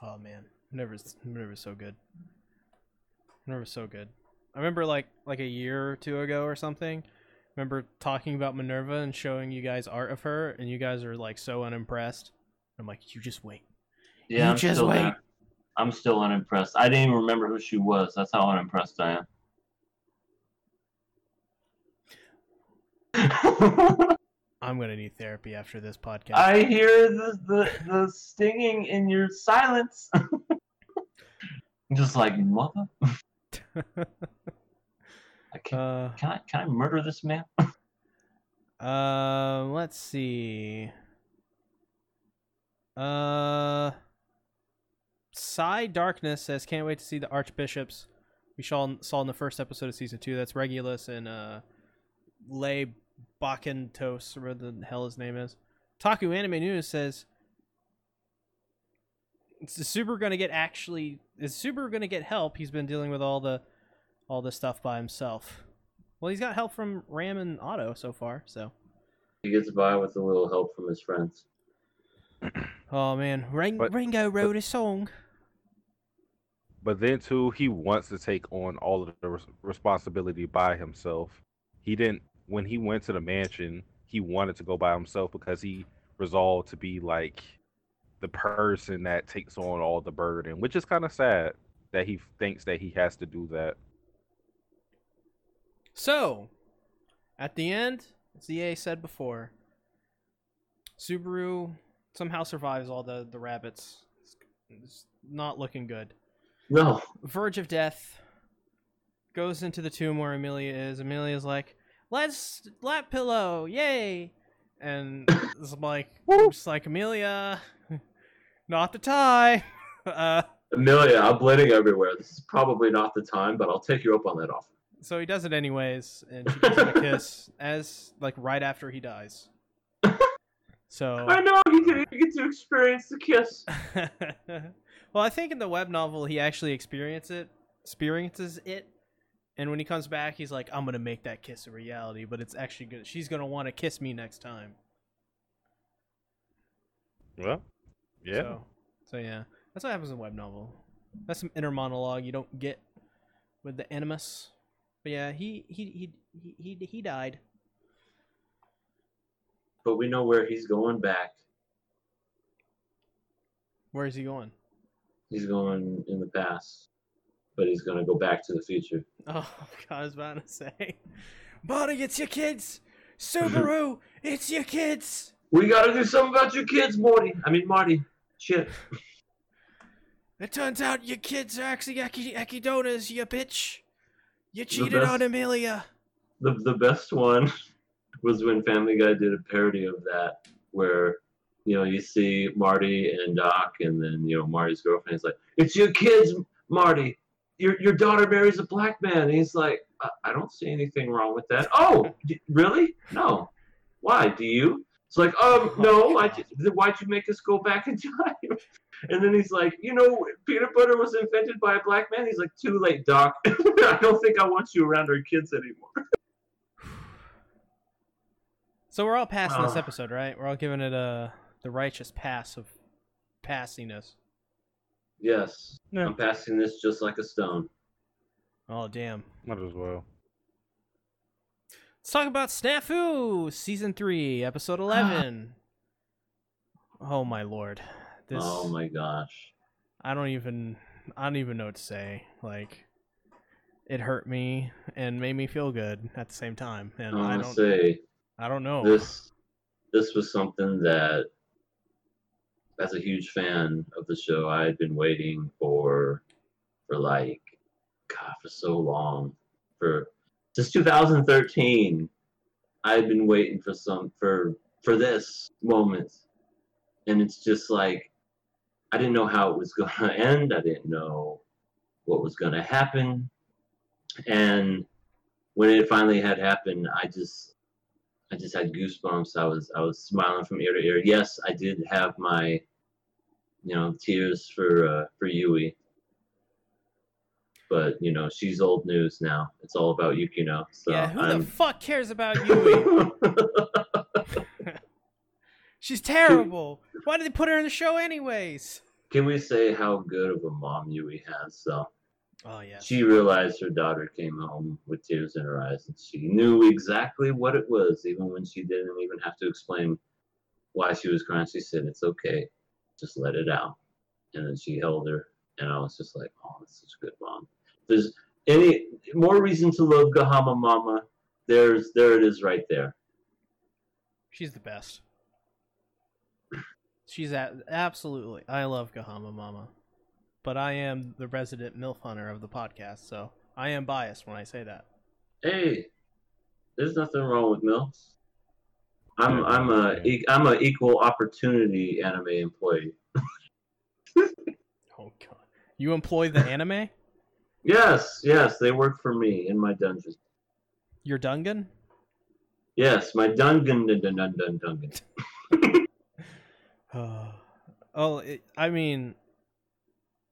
S1: Oh man, Minerva's Minerva's so good. Minerva's so good. I remember like like a year or two ago or something. Remember talking about Minerva and showing you guys art of her, and you guys are like so unimpressed. I'm like, you just wait.
S2: Yeah,
S1: You
S2: I'm
S1: just
S2: still
S1: wait.
S2: I'm still unimpressed. I didn't even remember who she was. That's how unimpressed I am.
S1: I'm gonna need therapy after this podcast.
S2: I hear the, the the stinging in your silence. I'm just like mother. I can,
S1: uh,
S2: can I can I murder this man?
S1: uh, let's see. Uh, Psy Darkness says, "Can't wait to see the Archbishops we saw saw in the first episode of season two. That's Regulus and uh, Lay Bakentos, or whatever the hell his name is." Taku Anime News says, "Is Subaru gonna get actually? Is Super gonna get help? He's been dealing with all the all this stuff by himself. Well, he's got help from Ram and Otto so far. So,
S2: He gets by with a little help from his friends.
S1: oh man, Ring-
S3: But-
S1: Ringo wrote a song.
S3: But then too, he wants to take on all of the res- responsibility by himself. He didn't when he went to the mansion. He wanted to go by himself because he resolved to be like the person that takes on all the burden, which is kind of sad that he thinks that he has to do that.
S1: So, at the end, as EA said before, Subaru somehow survives all the the rabbits. It's, it's not looking good.
S2: No,
S1: Verge of death goes into the tomb where Emilia is. Emilia's like, "Let's lap pillow, yay!" And it's like, just like Emilia, not the tie. uh,
S4: Emilia, I'm bleeding everywhere. This is probably not the time, but I'll take you up on that offer.
S1: so he does it anyways, and she gives him a kiss as like right after he dies. So
S4: I know you get, you get to experience the kiss.
S1: well, I think in the web novel he actually experiences it, experiences it, and when he comes back, he's like, "I'm gonna make that kiss a reality," but it's actually good. She's gonna want to kiss me next time.
S3: Well, yeah.
S1: So, so yeah, that's what happens in web novel. That's some inner monologue you don't get with the animus. But yeah, he he he he he, he died.
S4: But we know where he's going back.
S1: Where is he going?
S4: He's going in the past, but he's going to go back to the future.
S1: Oh God, I was about to say, Bonnie, it's your kids. Subaru, it's your kids.
S4: We got to do something about your kids, Morty. I mean, Marty. Shit.
S1: It turns out your kids are actually Eki- Echidonas, you bitch. You cheated
S4: best-
S1: on Emilia.
S4: The, the best one was when Family Guy did a parody of that, where, you know, you see Marty and Doc, and then, you know, Marty's girlfriend is like, It's your kids, Marty. Your, your daughter marries a black man. And he's like, I, I don't see anything wrong with that. Oh, really? No. Why? Do you? It's like, um, no. I just, why'd you make us go back in time? And then he's like, you know, peanut butter was invented by a black man. He's like, too late, Doc. I don't think I want you around our kids anymore.
S1: So we're all passing this
S4: Ah.
S1: episode, right? We're all giving it a the righteous pass of passiness.
S4: Yes,
S3: Yeah.
S4: I'm passing this just like a stone.
S1: Oh damn.
S3: Might as well.
S1: Let's talk about Snafu, season three, episode ah. eleven. oh my lord, this
S4: Oh my gosh.
S1: I don't even I don't even know what to say. Like, it hurt me and made me feel good at the same time, and
S2: I
S1: I don't,
S2: say
S1: I don't know.
S2: this this was something that as a huge fan of the show i had been waiting for for like god for so long for since 2013 i had been waiting for some for for this moment and it's just like i didn't know how it was going to end i didn't know what was going to happen and when it finally had happened i just I just had goosebumps. I was I was smiling from ear to ear. Yes, I did have my, you know, tears for uh, for Yui. But you know, she's old news now. It's all about Yukino. So
S1: yeah, who
S2: I'm...
S1: the fuck cares about Yui? She's terrible. Why did they put her in the show anyways?
S2: Can we say how good of a mom Yui has? So
S1: Oh yeah.
S2: she realized her daughter came home with tears in her eyes, and she knew exactly what it was, even when she didn't even have to explain why she was crying. She said, "It's okay, just let it out." And then she held her, and I was just like, "Oh, that's such a good mom." There's any more reason to love Gahama Mama, there's there it is right there.
S1: She's the best. She's a- absolutely. I love Gahama Mama, but I am the resident milf hunter of the podcast, so I am biased when I say that.
S2: Hey, there's nothing wrong with milfs. I'm I'm a I'm a equal opportunity anime employee.
S1: Oh god. You employ the anime?
S2: Yes, yes, they work for me in my dungeon.
S1: Your dungeon?
S2: Yes, my dungeon dun dun dun dun dungeon.
S1: oh, it, I mean,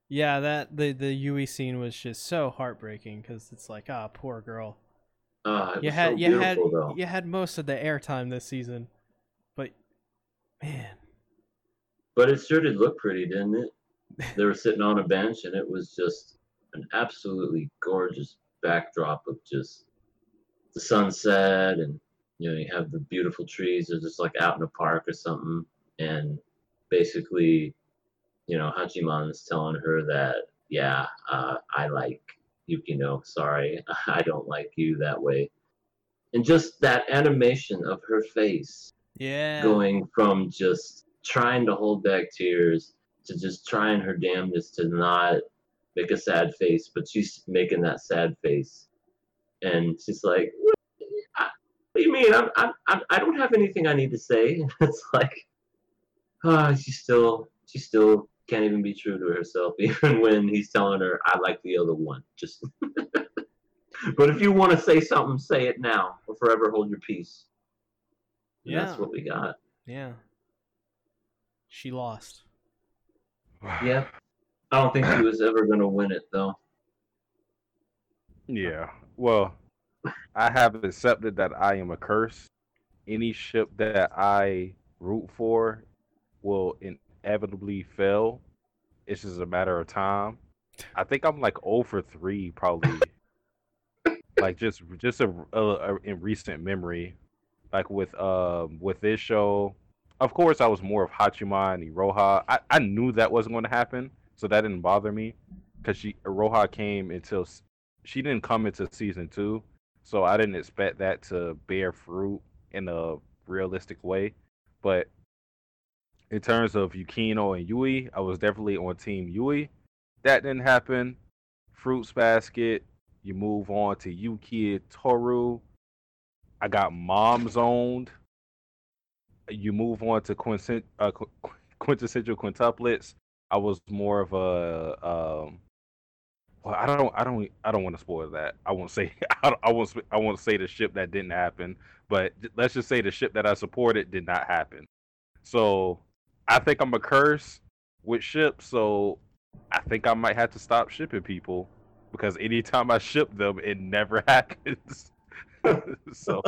S1: yeah, that the the Yui scene was just so heartbreaking because it's like, ah, poor girl.
S2: It
S1: You had
S2: so
S1: you had
S2: though.
S1: you had most of the airtime this season, but man,
S2: But it sure did look pretty, didn't it? They were sitting on a bench, and it was just an absolutely gorgeous backdrop of just the sunset, and you know you have the beautiful trees. They're just like out in a park or something, and basically, you know, Hachiman is telling her that, yeah, uh, I like Yukino. Sorry, I don't like you that way. And just that animation of her face
S1: yeah,
S2: going from just trying to hold back tears to just trying her damnedest to not make a sad face, but she's making that sad face, and she's like, "What, do you mean? I'm, I'm, I'm, I don't have anything I need to say." it's like, ah, she still, she still can't even be true to herself, even when he's telling her, "I like the other one." Just, but if you want to say something, say it now, or forever hold your peace. And
S1: Yeah.
S2: that's what we got.
S1: yeah. She lost.
S2: Yeah. I don't think he was ever gonna win it though.
S3: Yeah. Well, I have accepted that I am a curse. Any ship that I root for will inevitably fail. It's just a matter of time. I think I'm like 0 for 3 probably. like just just a, a, a- in recent memory. Like with um with this show, of course I was more of Hachiman and Iroha. I, I knew that wasn't going to happen, so that didn't bother me because she Iroha came until she didn't come into season two, so I didn't expect that to bear fruit in a realistic way. But in terms of Yukino and Yui, I was definitely on Team Yui. That didn't happen. Fruits Basket. You move on to Yuki Toru. I got mom zoned. You move on to uh, quintessential quintuplets. I was more of a um, well, I don't, I don't, I don't want to spoil that. I won't say, I, I won't, I won't say the ship that didn't happen. But let's just say the ship that I supported did not happen. So I think I'm a curse with ships. So I think I might have to stop shipping people because anytime I ship them, it never happens. so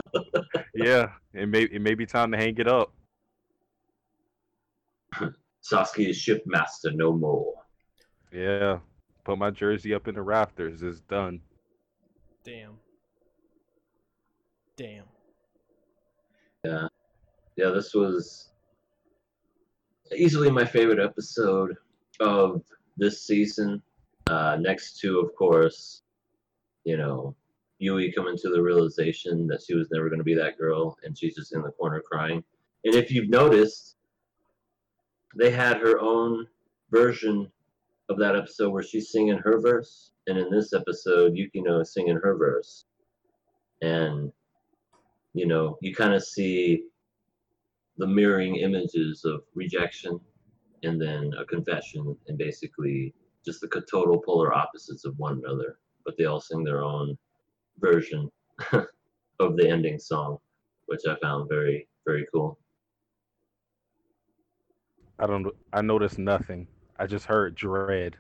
S3: yeah, it may it may be time to hang it up.
S2: Satsuki is shipmaster no more.
S3: Yeah, put my jersey up in the rafters. It's done.
S1: Damn. Damn.
S2: Yeah. Yeah, this was easily my favorite episode of this season.
S4: Uh, next to, of course, you know, Yui coming to the realization that she was never going to be that girl, and she's just in the corner crying. And if you've noticed, they had her own version of that episode where she's singing her verse, and in this episode, Yukino is singing her verse. And you know, you kind of see the mirroring images of rejection and then a confession, and basically just the total polar opposites of one another. But they all sing their own version of the ending song, which I found very, very cool.
S3: I don't. I noticed nothing. I just heard dread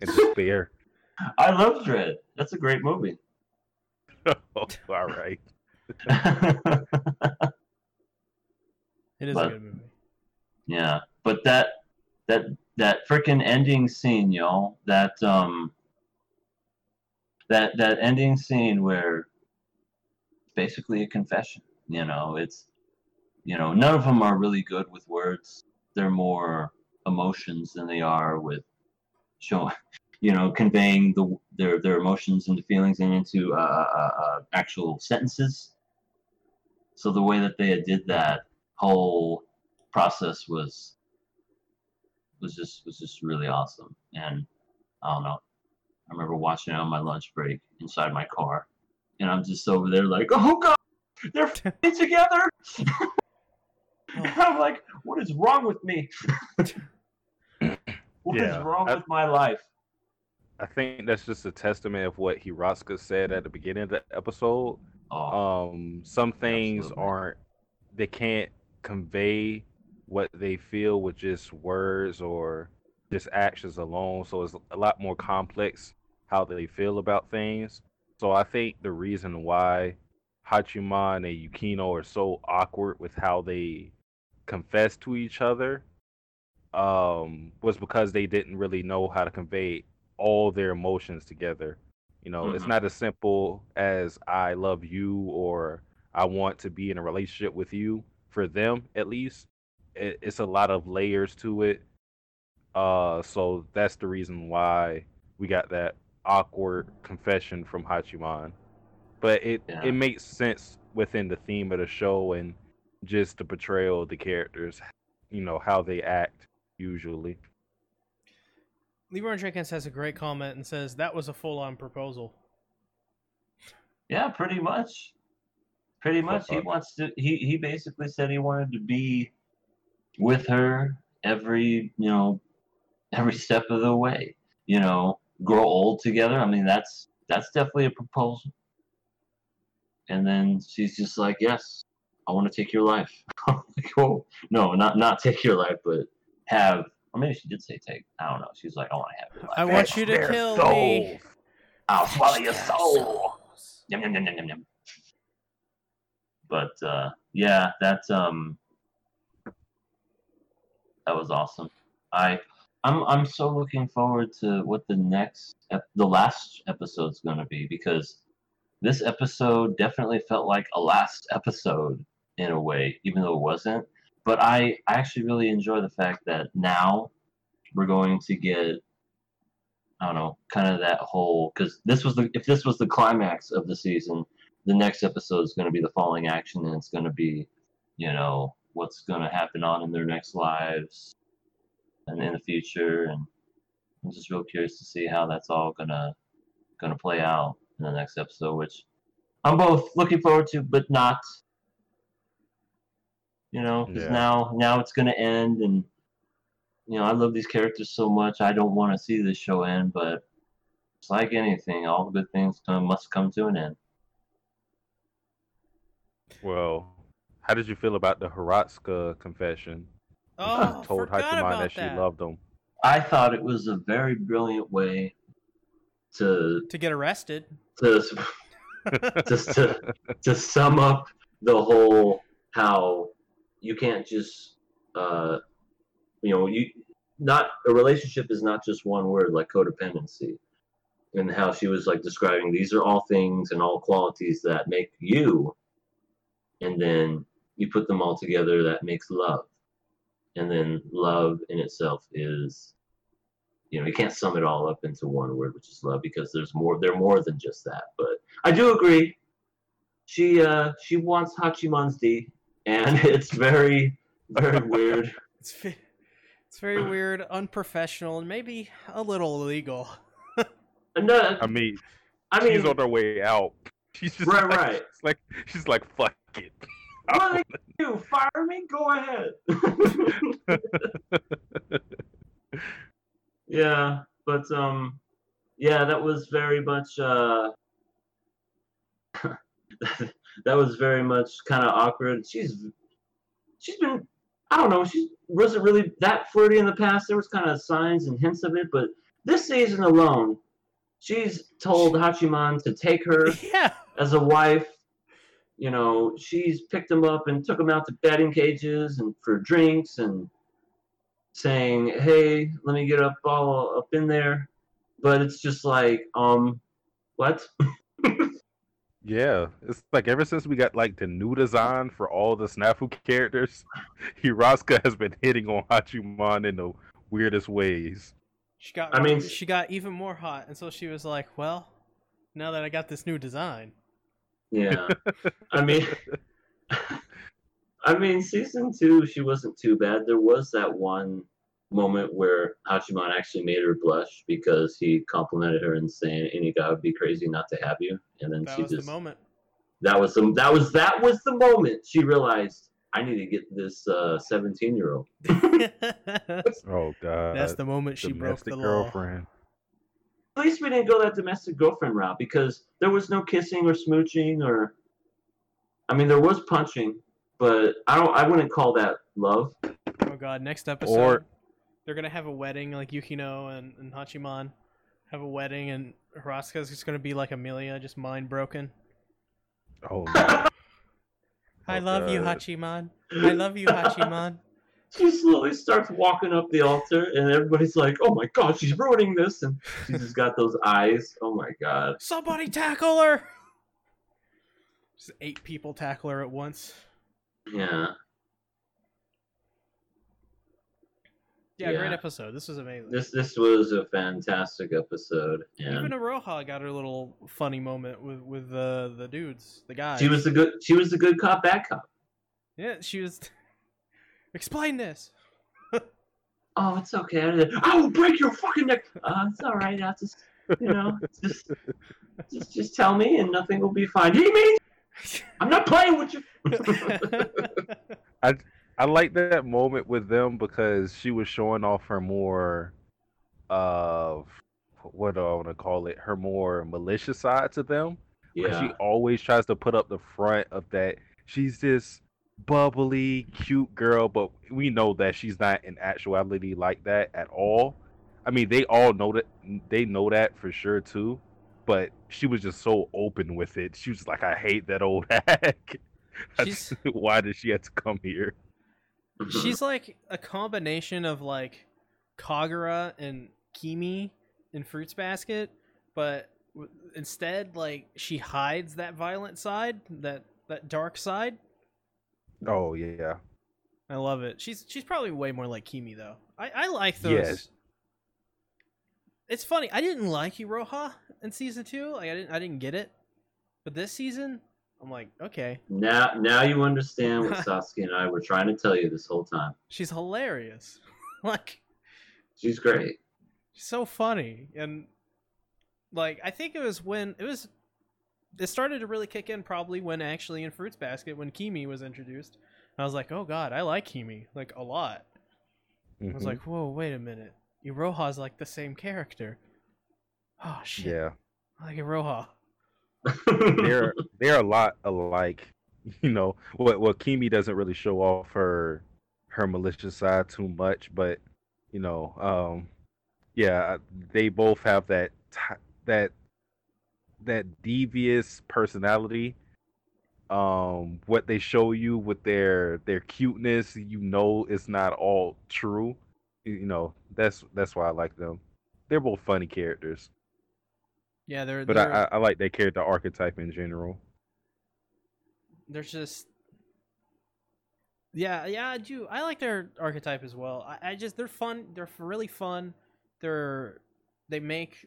S3: and despair.
S2: I love Dread. That's a great movie.
S3: oh, all right.
S1: It is
S2: But-
S1: a good movie.
S2: yeah, but that that that freaking ending scene, y'all. That um that that ending scene where basically a confession. You know, it's you know none of them are really good with words. They're more emotions than they are with showing you know conveying the their their emotions and the feelings and into uh, uh, uh, actual sentences. So the way that they did that whole process was was just was just really awesome. And I don't know. I remember watching it on my lunch break inside my car, and I'm just over there like, "Oh God, they're together!" I'm like, "What is wrong with me? What is
S3: Yeah,
S2: wrong
S3: I-
S2: with my life?"
S3: I think that's just a testament of what Hiratsuka said at the beginning of the episode.
S2: Oh,
S3: Um, some things
S2: Absolutely.
S3: aren't. They can't convey what they feel with just words or just actions alone. So it's a lot more complex how they feel about things. So I think the reason why Hachiman and Yukino are so awkward with how they confess to each other um, was because they didn't really know how to convey all their emotions together. You know, it's
S2: Mhm.
S3: not as simple as I love you or I want to be in a relationship with you. For them, at least, it, it's a lot of layers to it. Uh, so that's the reason why we got that awkward confession from Hachiman. But it
S2: Yeah.
S3: it makes sense within the theme of the show and just the portrayal of the characters. You know how they act usually.
S1: Leroy Jenkins has a great comment and says that was a full-on proposal.
S2: yeah, pretty much. Pretty much, he wants to. He he basically said he wanted to be with her every you know every step of the way. You know, grow old together. I mean, that's that's definitely a proposal. And then she's just like, "Yes, I want to take your life." I'm like, oh, no, not not take your life, but have. Or maybe she did say take. I don't know. She's like, "I want to have your life."
S1: I want you to
S3: Their
S1: kill
S3: souls.
S1: me.
S2: I'll swallow your soul. Yum, yum, yum, yum, yum, yum. But uh, yeah, that's um, that was awesome. I I'm I'm so looking forward to what the next ep- the last episode's gonna be because this episode definitely felt like a last episode in a way, even though it wasn't. But I I actually really enjoy the fact that now we're going to get I don't know, kind of that whole because this was the if this was the climax of the season, the next episode is going to be the falling action, and it's going to be, you know, what's going to happen on in their next lives, and in the future, and I'm just real curious to see how that's all gonna gonna play out in the next episode, which I'm both looking forward to, but not. You know, because
S3: Yeah.
S2: now now it's gonna end, and you know I love these characters so much. I don't want to see this show end, but it's like anything, all good things come, must come to an end.
S3: Well, how did you feel about the Hiratsuka confession?
S1: Oh,
S3: she told
S1: forgot
S3: Hachiman
S1: about
S3: that she loved him.
S2: I thought it was a very brilliant way to
S1: To get arrested.
S2: to just to to sum up the whole how you can't just uh you know you not a relationship is not just one word like codependency and how she was like describing these are all things and all qualities that make you and then you put them all together that makes love and then love in itself is you know you can't sum it all up into one word, which is love, because there's more. They're more than just that. But I do agree. She uh she wants Hachiman's D, and it's very very weird.
S1: It's it's very weird, unprofessional, and maybe a little illegal.
S2: And, uh,
S3: I mean,
S2: I mean,
S3: she's on her way out. She's just
S2: Right,
S3: like,
S2: right.
S3: it's like she's like fuck it.
S2: what did you fire me? Go ahead. yeah, but um, yeah, that was very much uh, that was very much kind of awkward. She's she's been I don't know she wasn't really that flirty in the past. There was kind of signs and hints of it, but this season alone, she's told Hachiman to take her
S1: yeah,
S2: as a wife. You know, she's picked him up and took him out to batting cages and for drinks and saying, "Hey, let me get up all up in there." But it's just like, um, what?
S3: Yeah, it's like ever since we got like the new design for all the Snafu characters, Hiratsuka has been hitting on Hachiman in the weirdest ways.
S1: she got.
S2: I mean-
S1: she got even more hot, and so she was like, "Well, now that I got this new design,
S2: Yeah, I mean, I mean, season two, she wasn't too bad. There was that one moment where Hachiman actually made her blush because he complimented her and saying, "Any guy would be crazy not to have you," and then
S1: that
S2: she
S1: was
S2: just
S1: the moment."
S2: that was the that was that was the moment she realized I need to get this uh, seventeen year old.
S3: Oh god, that's
S1: the moment she broke
S3: domestic
S1: the law.
S3: girlfriend.
S2: At least we didn't go that domestic girlfriend route because there was no kissing or smooching or, I mean, there was punching, but I don't I wouldn't call that love.
S1: Oh god, next episode
S3: Or-
S1: they're gonna have a wedding like Yukino and, and Hachiman have a wedding and Hiratsuka's just gonna be like Emilia, just mind broken.
S3: Oh no.
S1: I
S3: Oh,
S1: love you,
S3: God.
S1: Hachiman. I love you, Hachiman.
S2: she slowly starts walking up the altar, and everybody's like, "Oh my god, she's ruining this!" And she's just got those eyes. Oh my god.
S1: Somebody tackle her! Just eight people tackle her at once.
S2: Yeah.
S1: Yeah, great episode. This was amazing.
S2: This this was a fantastic episode, and
S1: Even Iroha got her little funny moment with with the the dudes, the guys.
S2: she was the good she was the good cop, bad cop.
S1: yeah. She was. Explain this.
S2: Oh, it's okay. I will break your fucking neck. Uh, it's all right. I'll just you know just just just tell me, and nothing will be fine. He mean I'm not playing with you.
S3: I like that moment with them because she was showing off her more of what do I want to call it? Her more malicious side to them.
S2: yeah.
S3: She always tries to put up the front of that she's this bubbly, cute girl, but we know that she's not in actuality like that at all. I mean, they all know that they know that for sure too. But she was just so open with it. She was like, "I hate that old hack.
S1: She's-
S3: Why did she have to come here?"
S1: She's like a combination of like Kagura and Kimi in Fruits Basket, but instead, like she hides that violent side, that that dark side.
S3: Oh yeah,
S1: I love it. She's she's probably way more like Kimi though. I I like those.
S3: Yes.
S1: It's funny. I didn't like Iroha in season two. Like I didn't I didn't get it, but this season I'm like okay,
S2: Now, now you understand what Satsuki and I were trying to tell you this whole time.
S1: she's hilarious. like
S2: She's great.
S1: so funny. And like i think it was when it was it started to really kick in probably when actually in fruits basket when kimi was introduced. I was like oh god i like kimi like a lot. I was
S3: Mhm.
S1: like whoa wait a minute. Iroha's like the same character. Oh shit.
S3: Yeah,
S1: i like iroha
S3: they're they're a lot alike. You know, what what Kimi doesn't really show off her her malicious side too much, but you know, um, yeah, they both have that ti- that that devious personality. Um, what they show you with their their cuteness, you know, it's not all true. You know, that's that's why I like them. They're both funny characters,
S1: yeah they're
S3: but
S1: they're,
S3: I, I I like their character archetype in general.
S1: they're just yeah yeah i do i like their archetype as well I, I just they're fun they're really fun they're they make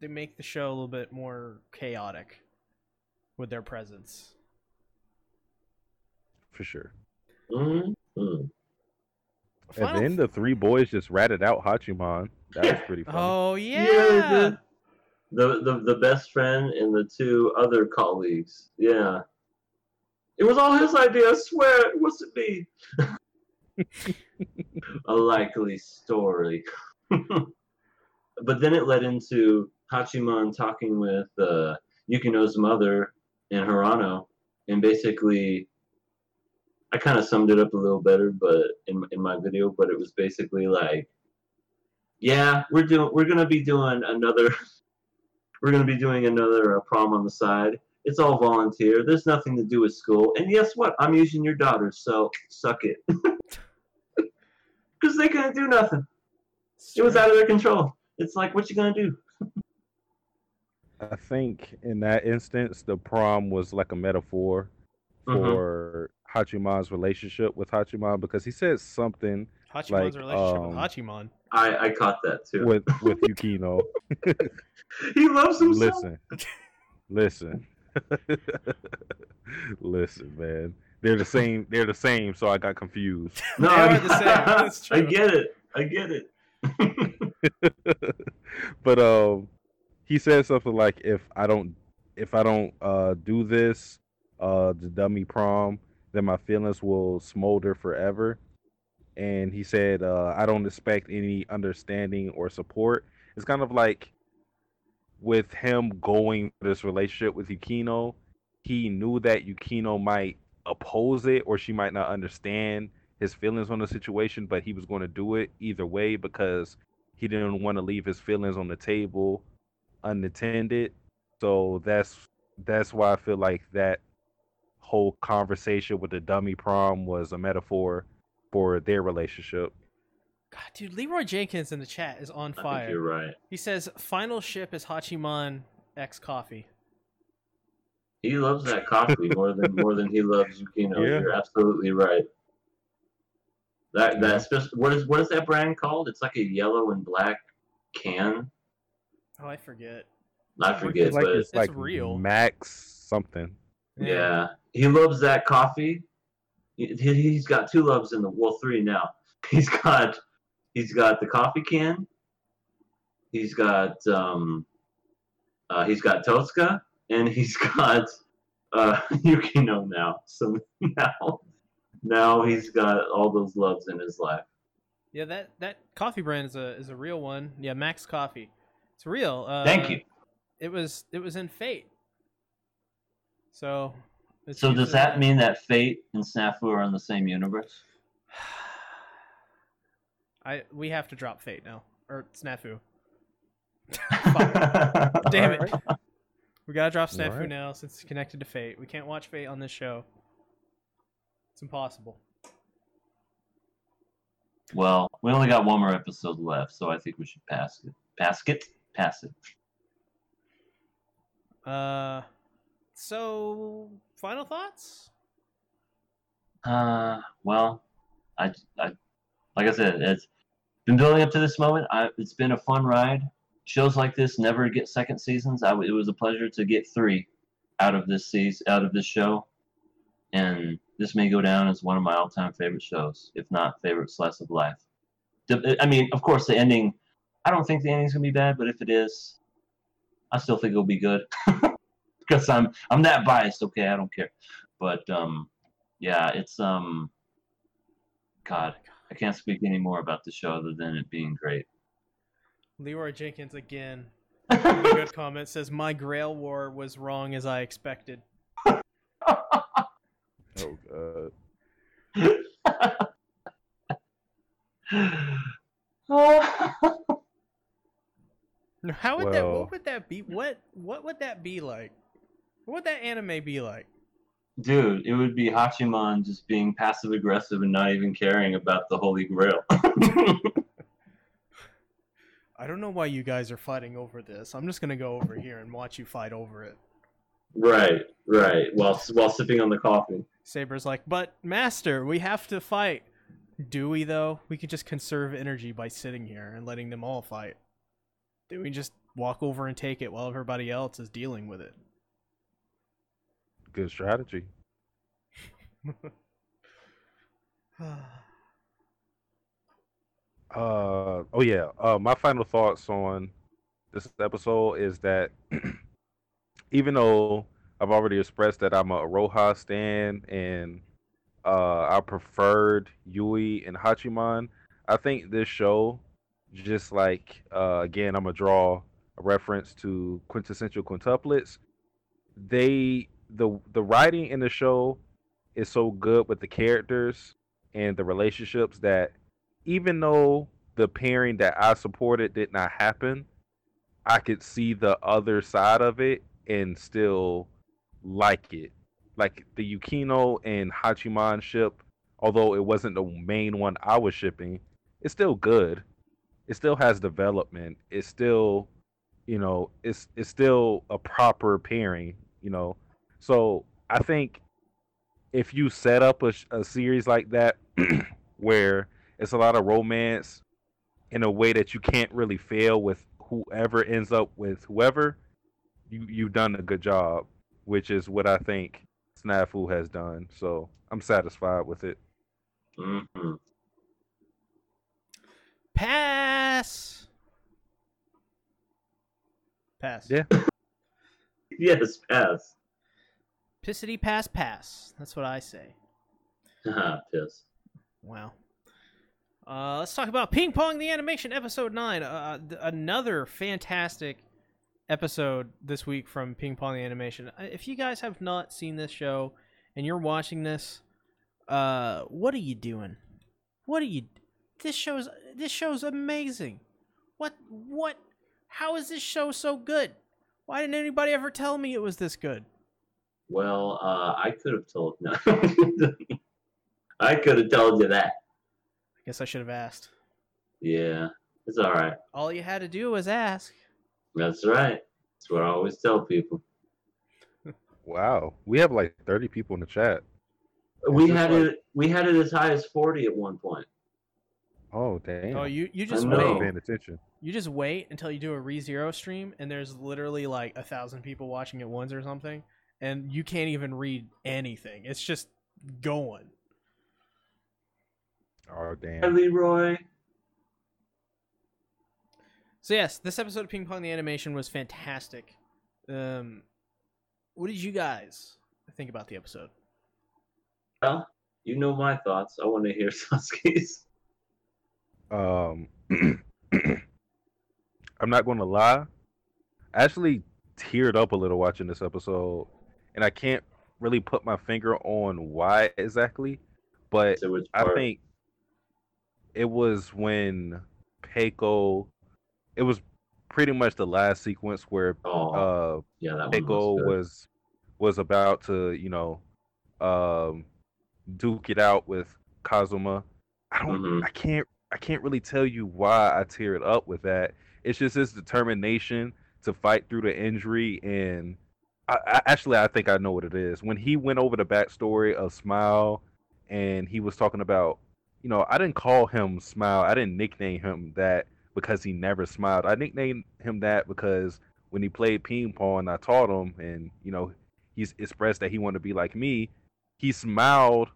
S1: they make the show a little bit more chaotic with their presence.
S3: for sure.
S4: Mhm.
S3: And then the three boys just ratted out Hachiman. That was pretty funny.
S1: oh
S4: Yeah,
S1: yeah,
S4: they did. The, the the best friend and the two other colleagues. Yeah. It was all his idea, I swear. It wasn't me. A likely story. but then it led into Hachiman talking with uh, Yukino's mother and Haruno, and basically, I kind of summed it up a little better, but in in my video, but it was basically like, yeah, we're doing, we're gonna be doing another, we're gonna be doing another uh, prom on the side. It's all volunteer. There's nothing to do with school, and guess what? I'm using your daughter, so suck it. Because they couldn't do nothing. It was out of their control. It's like, what you gonna do?
S3: I think in that instance, the prom was like a metaphor
S4: Mhm.
S3: for Hachiman's relationship with Hachiman because he said something
S1: Hachiman's
S3: like,
S1: relationship
S3: um,
S1: with Hachiman.
S4: I I caught that too.
S3: with with Yukino.
S4: he loves himself.
S3: listen, listen, listen, man. They're the same. They're the same. So I got confused.
S4: No, I,
S1: are the same. That's
S4: I get it. I get it.
S3: but um, he said something like, "If I don't, if I don't uh do this, uh, the dummy prom, then my feelings will smolder forever." And he said, uh, "I don't expect any understanding or support." It's kind of like with him going this relationship with Yukino, he knew that Yukino might oppose it or she might not understand his feelings on the situation, but he was going to do it either way because he didn't want to leave his feelings on the table unattended. So that's that's why I feel like that whole conversation with the dummy prom was a metaphor for their relationship.
S1: God, dude, Leroy Jenkins in the chat is on
S4: I think
S1: fire.
S4: you're right.
S1: He says final ship is Hachiman X coffee.
S4: He loves that coffee more than more than he loves Yukino.
S3: Yeah.
S4: You're absolutely right. That that's just what is what is that brand called? It's like a yellow and black can.
S1: Oh, I forget.
S4: I forget,
S3: It's like
S4: but
S3: it's
S1: It's
S3: like
S1: real.
S3: Max something.
S4: Yeah, he loves that coffee. He, he- he's got two loves in the well, three now. He's got he's got the coffee can. He's got um, uh, he's got Totsuka, and he's got uh, Yukino now. So now now he's got all those loves in his life.
S1: Yeah, that that coffee brand is a is a real one. Yeah, Max Coffee. It's real. Uh,
S4: Thank you.
S1: It was it was in Fate. So. it's
S2: So does that mean that Fate and Snafu are in the same universe?
S1: I we have to drop Fate now or Snafu. Damn it.
S3: Alright.
S1: We gotta drop Snafu
S3: Alright.
S1: now since it's connected to Fate. We can't watch Fate on this show. It's impossible.
S2: Well, we only got one more episode left, so I think we should pass it. Pass it? Pass it.
S1: Uh, so final thoughts?
S2: Uh, well, I, I, like I said, it's been building up to this moment. I, it's been a fun ride. Shows like this never get second seasons. I, it was a pleasure to get three out of this season, out of this show, and this may go down as one of my all-time favorite shows, if not favorite slice of life. I mean, of course, the ending. I don't think the ending's gonna be bad, but if it is, I still think it'll be good because I'm I'm that biased. Okay, I don't care. But um, yeah, it's um, God, I can't speak any more about the show other than it being great.
S1: Leroy Jenkins again. A good comment says my Grail War was wrong as I expected.
S3: Oh god.
S1: How would that? What would that be? What What would that be like? What would that anime be like?
S2: Dude, it would be Hachiman just being passive aggressive and not even caring about the Holy Grail.
S1: I don't know why you guys are fighting over this. I'm just gonna go over here and watch you fight over it.
S4: Right, right. While while sipping on the coffee.
S1: Saber's like, but master, we have to fight. Do we though? We could just conserve energy by sitting here and letting them all fight. Do we just walk over and take it while everybody else is dealing with it?
S3: Good strategy. Uh oh yeah. Uh my final thoughts on this episode is that even though I've already expressed that I'm a Roja stan and uh I preferred Yui and Hachiman, I think this show just like uh again I'm gonna draw a reference to quintessential quintuplets. They the the writing in the show is so good with the characters and the relationships that even though the pairing that I supported did not happen, I could see the other side of it and still like it. Like the Yukino and Hachiman ship, although it wasn't the main one I was shipping, it's still good. It still has development. It's still, you know, it's it's still a proper pairing, you know. So I think if you set up a, a series like that where it's a lot of romance in a way that you can't really fail with whoever ends up with whoever, you you've done a good job, which is what I think Snafu has done. So I'm satisfied with it.
S4: hmm
S1: Pass. Pass.
S3: Yeah.
S4: Yes, pass.
S1: Pissity pass pass. That's what I say.
S4: Piss.
S1: Wow. Uh, let's talk about Ping Pong the Animation, episode 9. Uh, th- another fantastic episode this week from Ping Pong the Animation. Uh, If you guys have not seen this show and you're watching this, uh, what are you doing? What are you This show's this show's amazing. What what how is this show so good? Why didn't anybody ever tell me it was this good?
S4: Well, uh, I could have told no. I could have told you that.
S1: I guess I should have asked.
S4: Yeah, it's all right.
S1: All you had to do was ask.
S4: That's right. That's what I always tell people.
S3: Wow. We have like 30 people in the chat.
S4: We had
S3: like-
S4: it. We had it as high as forty at one point.
S3: Oh damn.
S1: Oh, you you just
S4: I
S3: I
S1: wait.
S3: paying attention.
S1: You just wait until you do a re zero stream, and there's literally like a thousand people watching at once or something, and you can't even read anything. It's just going.
S3: Oh
S4: Hi,
S3: damn.
S4: Leroy.
S1: So yes, this episode of Ping Pong the Animation was fantastic. Um, what did you guys think about the episode?
S4: Well, you know my thoughts. I want to hear Satsuki's.
S3: Um I'm not gonna lie. I actually teared up a little watching this episode and I can't really put my finger on why exactly, but
S4: So
S3: I think it was when Peco. It was pretty much the last sequence where
S4: Oh,
S3: uh,
S4: yeah,
S3: Peco
S4: was,
S3: was was about to, you know, um, duke it out with Kazama. I don't.
S4: Mhm.
S3: I can't. I can't really tell you why I tear it up with that. It's just his determination to fight through the injury, and I, I actually I think I know what it is. When he went over the backstory of Smile, and he was talking about, you know, I didn't call him Smile. I didn't nickname him that because he never smiled. I nicknamed him that because when he played ping pong, and I taught him, and you know, he's expressed that he wanted to be like me. He smiled,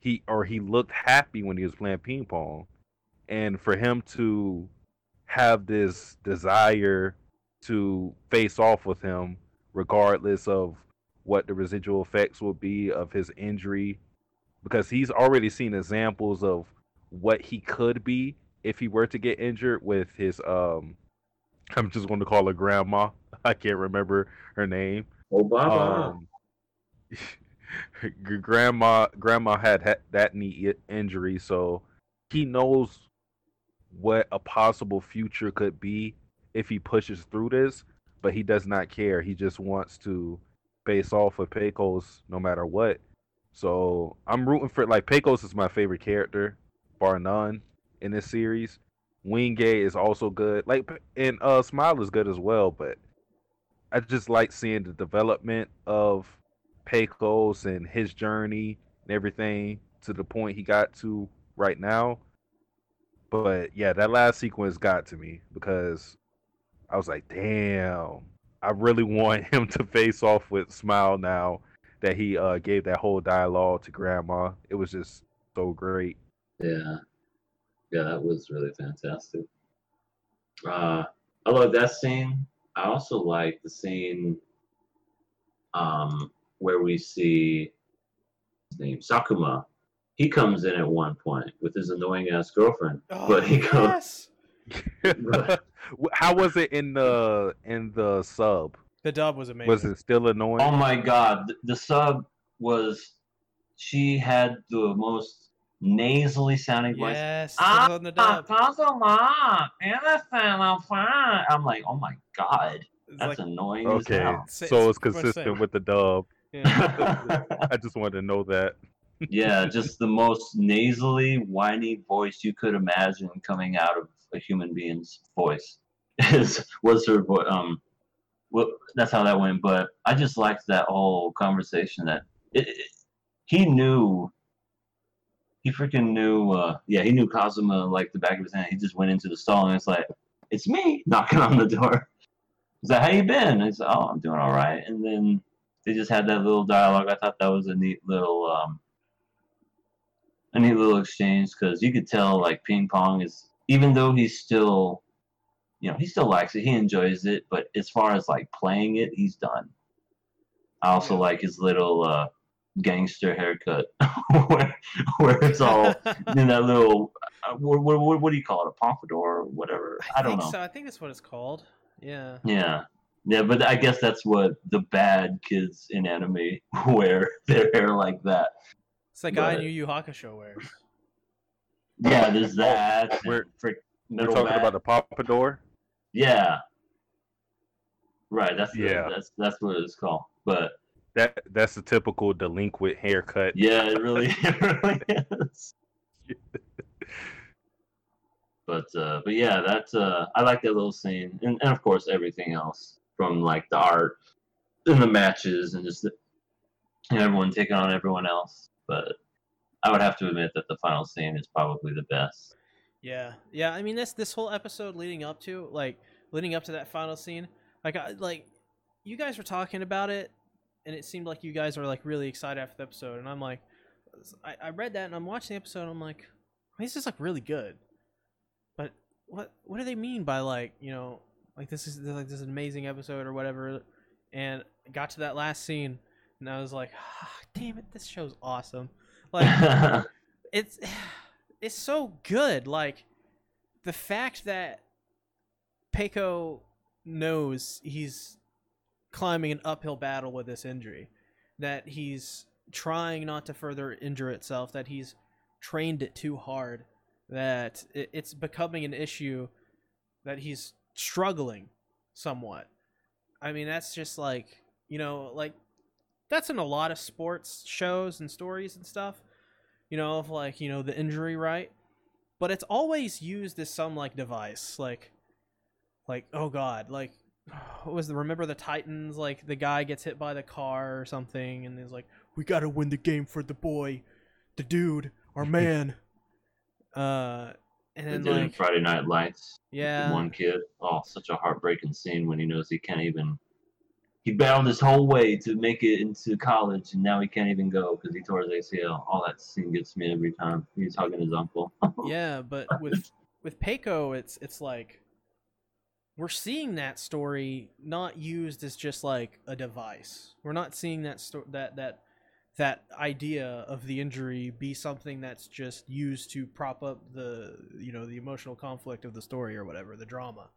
S3: he or he looked happy when he was playing ping pong, and for him to have this desire to face off with him, regardless of what the residual effects will be of his injury, because he's already seen examples of what he could be if he were to get injured with his um I'm just going to call her grandma. I can't remember her name.
S4: Oh, Baba.
S3: Um, grandma grandma had ha- that knee injury, so he knows what a possible future could be if he pushes through this, but he does not care. He just wants to face off with Pecos no matter what. So I'm rooting for like Pecos is my favorite character, bar none, in this series. Wingate is also good. Like and uh Smile is good as well, but I just like seeing the development of Pecos and his journey and everything to the point he got to right now. But yeah, that last sequence got to me because I was like, damn, I really want him to face off with Smile now that he uh, gave that whole dialogue to Grandma. It was just so great.
S4: Yeah. Yeah, that was really fantastic. Uh, I love that scene. I also like the scene um, where we see his name Sakuma. He comes in at one point with his annoying ass girlfriend,
S1: Oh,
S4: but he comes.
S1: yes.
S3: How was it in the in the sub?
S1: The dub was amazing.
S3: Was it still annoying?
S2: Oh my god, th- the sub was she had the most nasally sounding voice.
S1: Yes,
S2: Ah,
S1: it was on the dub.
S2: Kazuma, innocent, I'm fine. I'm like, oh my god,
S1: It's
S2: that's
S1: like,
S2: annoying
S3: okay,
S2: as hell.
S3: So it's consistent with the dub.
S1: yeah.
S3: I just wanted to know that.
S2: yeah, just the most nasally, whiny voice you could imagine coming out of a human being's voice is was her voice. Um, well, that's how that went. But I just liked that whole conversation. That it, it- he knew. He freaking knew. Uh, yeah, he knew Kazama like the back of his hand. He just went into the stall and it's like, "It's me," knocking on the door. He's like, "How you been?" He's like, "Oh, I'm doing all right." And then they just had that little dialogue. I thought that was a neat little um, a neat little exchange because you could tell like ping pong is even though he's still you know he still likes it he enjoys it but as far as like playing it he's done i also
S1: Yeah.
S2: like his little uh gangster haircut where, where it's all in that little uh, what, what, what do you call it a pompadour or whatever i, don't
S1: think
S2: know
S1: So I think that's what it's called. Yeah.
S2: yeah yeah but i guess that's what the bad kids in anime wear their hair like that
S1: It's like
S2: But-
S1: Yu Yu Hakusho wears.
S2: Yeah there's that
S3: We're- We're talking
S2: back.
S3: about the pompadour.
S2: Yeah. Right. That's the,
S3: Yeah.
S2: That's that's what it's called. But
S3: That that's the typical delinquent haircut.
S2: yeah, it really, it really is. But uh, but yeah, that's uh, I like that little scene, and, and of course everything else from like the art and the matches and just the, and everyone taking on everyone else. But I would have to admit that the final scene is probably the best.
S1: Yeah, yeah. I mean, this this whole episode leading up to like leading up to that final scene, like I like you guys were talking about it, and it seemed like you guys were like really excited after the episode, and I'm like, I, I read that and I'm watching the episode, and I'm like, this is like really good, but what what do they mean by like you know like this is like this amazing episode or whatever, and got to that last scene, and I was like, ah, damn it, this show's awesome, like it's it's so good. Like the fact that Peco knows he's climbing an uphill battle with this injury, that he's trying not to further injure itself, that he's trained it too hard, that it's becoming an issue that he's struggling somewhat. I mean, that's just like, you know, like that's in a lot of sports shows and stories and stuff you know, of like, you know, the injury right. But it's always used as some like device, like like, oh god, like what was the remember the Titans, like the guy gets hit by the car or something and he's like, We gotta win the game for the boy, the dude, our man. uh and then
S2: did
S1: like
S2: Friday Night Lights.
S1: yeah
S2: one kid. Oh, such a heartbreaking scene when he knows he can't even. He battled his whole way to make it into college, and now he can't even go because he tore his ACL. All that scene gets me every time. He's hugging his uncle.
S1: yeah, but with with Peco, it's it's like we're seeing that story not used as just like a device. We're not seeing that sto- that that that idea of the injury be something that's just used to prop up the you know the emotional conflict of the story or whatever the drama.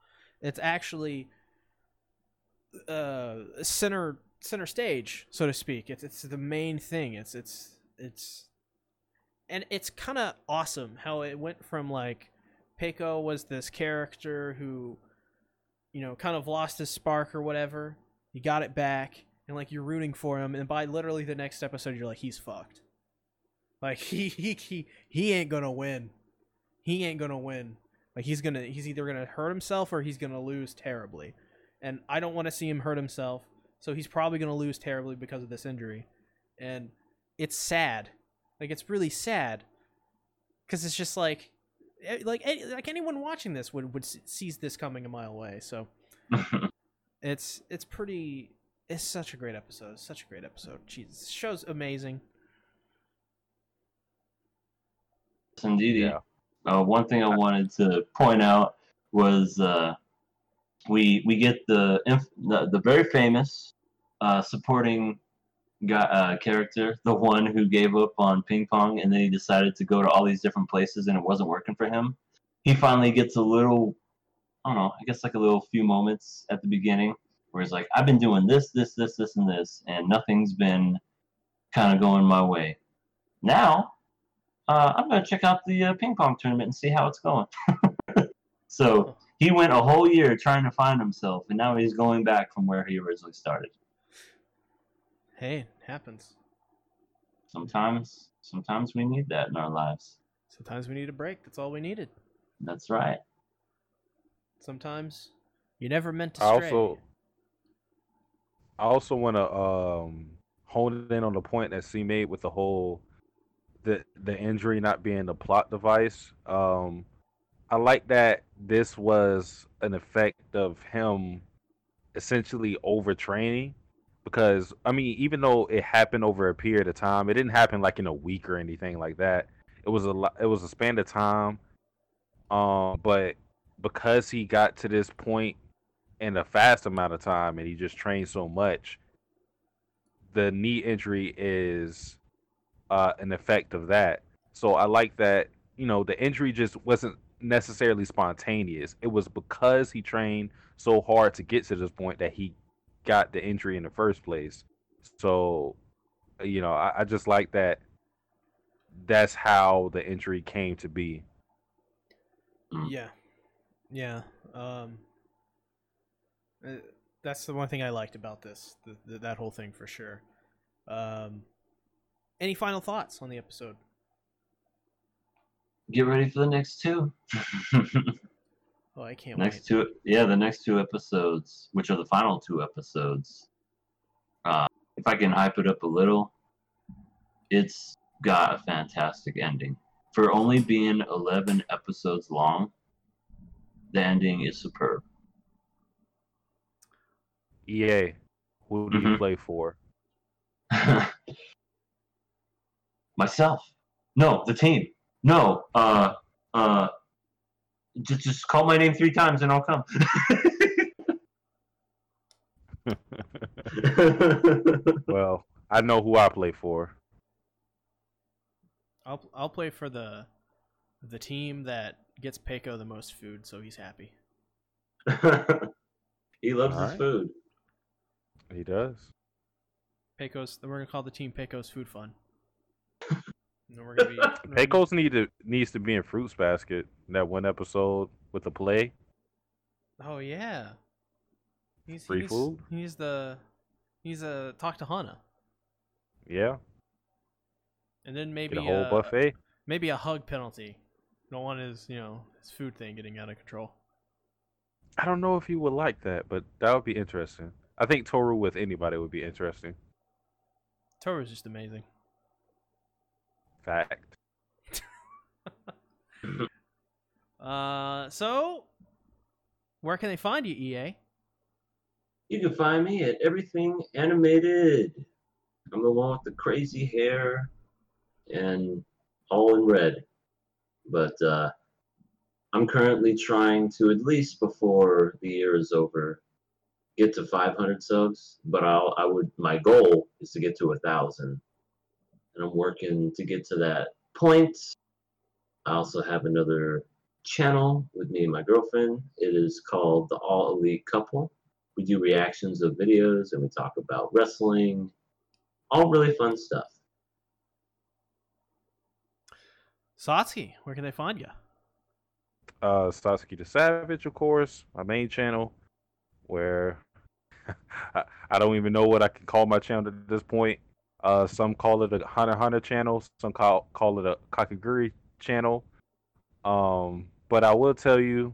S1: It's actually uh center center stage so to speak. It's it's the main thing. It's it's it's and it's kind of awesome how it went from like Peco was this character who, you know, kind of lost his spark or whatever. He got it back, and like you're rooting for him, and by literally the next episode, you're like, he's fucked. Like he he he he ain't gonna win. He ain't gonna win. Like he's gonna he's either gonna hurt himself or he's gonna lose terribly, and I don't want to see him hurt himself. So he's probably gonna lose terribly because of this injury, and it's sad. Like it's really sad because it's just like eh, like eh, like anyone watching this would would s- sees this coming a mile away. So it's it's pretty. It's such a great episode. It's such a great episode. Jesus, this show's amazing.
S2: Indeed.
S3: Yeah.
S2: Uh, one thing I wanted to point out was uh, we we get the inf- the, the very famous uh, supporting guy, uh, character, the one who gave up on ping pong and then he decided to go to all these different places and it wasn't working for him. He finally gets a little, I don't know, I guess like a little few moments at the beginning where he's like, I've been doing this, this, this, this, and this, and nothing's been kind of going my way. Now uh, I'm going to check out the uh, ping pong tournament and see how it's going. so he went a whole year trying to find himself, and now he's going back from where he originally started.
S1: Hey, it happens.
S2: Sometimes, sometimes we need that in our lives.
S1: Sometimes we need a break. That's all we needed.
S2: That's right.
S1: Sometimes you never meant to
S3: I also I also want to um hone in on the point that C made with the whole the the injury not being the plot device. Um I like that this was an effect of him essentially overtraining because I mean even though it happened over a period of time, it didn't happen like in a week or anything like that. It was a it was a span of time. Um but because he got to this point in a fast amount of time and he just trained so much the knee injury is uh, an effect of that so i like that you know the injury just wasn't necessarily spontaneous it was because he trained so hard to get to this point that he got the injury in the first place so you know i, I just like that that's how the injury came to be
S2: Mm.
S1: Yeah, yeah. Um, uh, that's the one thing I liked about this, th th that whole thing for sure. Um, any final thoughts on the episode?
S2: Get ready for the next two.
S1: Oh, I can't
S2: next
S1: wait.
S2: two, yeah, the next two episodes, which are the final two episodes. Uh, if I can hype it up a little, it's got a fantastic ending. For only being 11 episodes long, the ending is superb.
S3: ea who do you
S2: Mhm.
S3: play for
S2: Myself. No, the team. No, uh, uh, just, just call my name three times and I'll come.
S3: well i know who i play for
S1: I'll I'll play for the the team that gets Peco the most food, so he's happy.
S4: he loves his
S3: Alright.
S4: food.
S3: he does
S1: Peco's. We're gonna call the team Peiko's Food Fun. And we're gonna be. we're gonna
S3: Pecos need to needs to be in Fruits Basket. That one episode with the play.
S1: Oh yeah. He's,
S3: Free
S1: he's,
S3: food?
S1: He's the. He's a talk to Hana,
S3: Yeah,
S1: and then maybe
S3: get a whole
S1: uh,
S3: buffet.
S1: maybe a hug penalty. Don't want his you know his food thing getting out of control.
S3: I don't know if he would like that, but that would be interesting. I think Toru with anybody would be interesting.
S1: Toru's just amazing.
S3: Fact.
S1: Uh, so where can they find you, EA?
S4: You can find me at Everything Animated. I'm the one with the crazy hair and all in red. But uh, I'm currently trying to, at least before the year is over, get to 500 subs. But I'll, I would, my goal is to get to a thousand, and I'm working to get to that point. I also have another channel with me and my girlfriend. It is called the All Elite Couple we do reactions of videos and we talk about wrestling all really fun stuff
S1: Satsuki, where can they find you?
S3: Uh, Satsuki the Savage, of course, my main channel, where I, I don't even know what I can call my channel at this point. Uh, some call it a Hunter Hunter channel, some call call it a Kakegurui channel. Um, but I will tell you,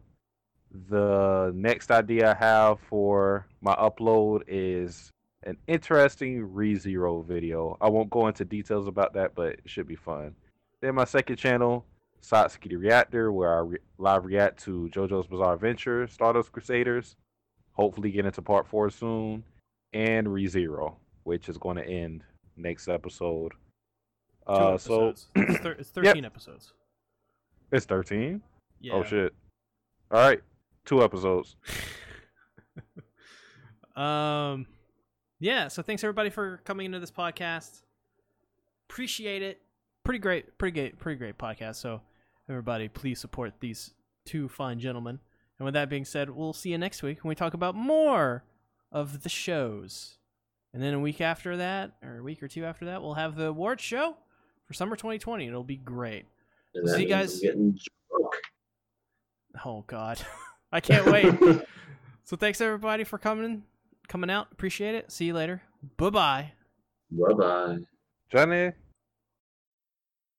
S3: the next idea I have for my upload is an interesting ReZero video. I won't go into details about that, but it should be fun. Then my second channel, Satsuki the Reactor, where I re- live react to JoJo's Bizarre Adventure, Stardust Crusaders. Hopefully, get into part four soon, and ReZero, which is going to end next episode. Uh, so
S1: it's, thir- it's 13 episodes.
S3: it's thirteen.
S1: Yeah.
S3: Oh shit! All right, two episodes.
S1: Um, yeah. So thanks everybody for coming into this podcast. Appreciate it. Pretty great, pretty great, pretty great podcast. So everybody, please support these two fine gentlemen. And with that being said, we'll see you next week when we talk about more of the shows. And then a week after that, or a week or two after that, we'll have the awards show for summer 2020. It'll be great.
S4: And
S1: See you guys-
S4: getting drunk.
S1: Oh God, I can't wait. so thanks everybody for coming, coming out. Appreciate it. See you later. Bye bye.
S4: Bye bye.
S3: Johnny,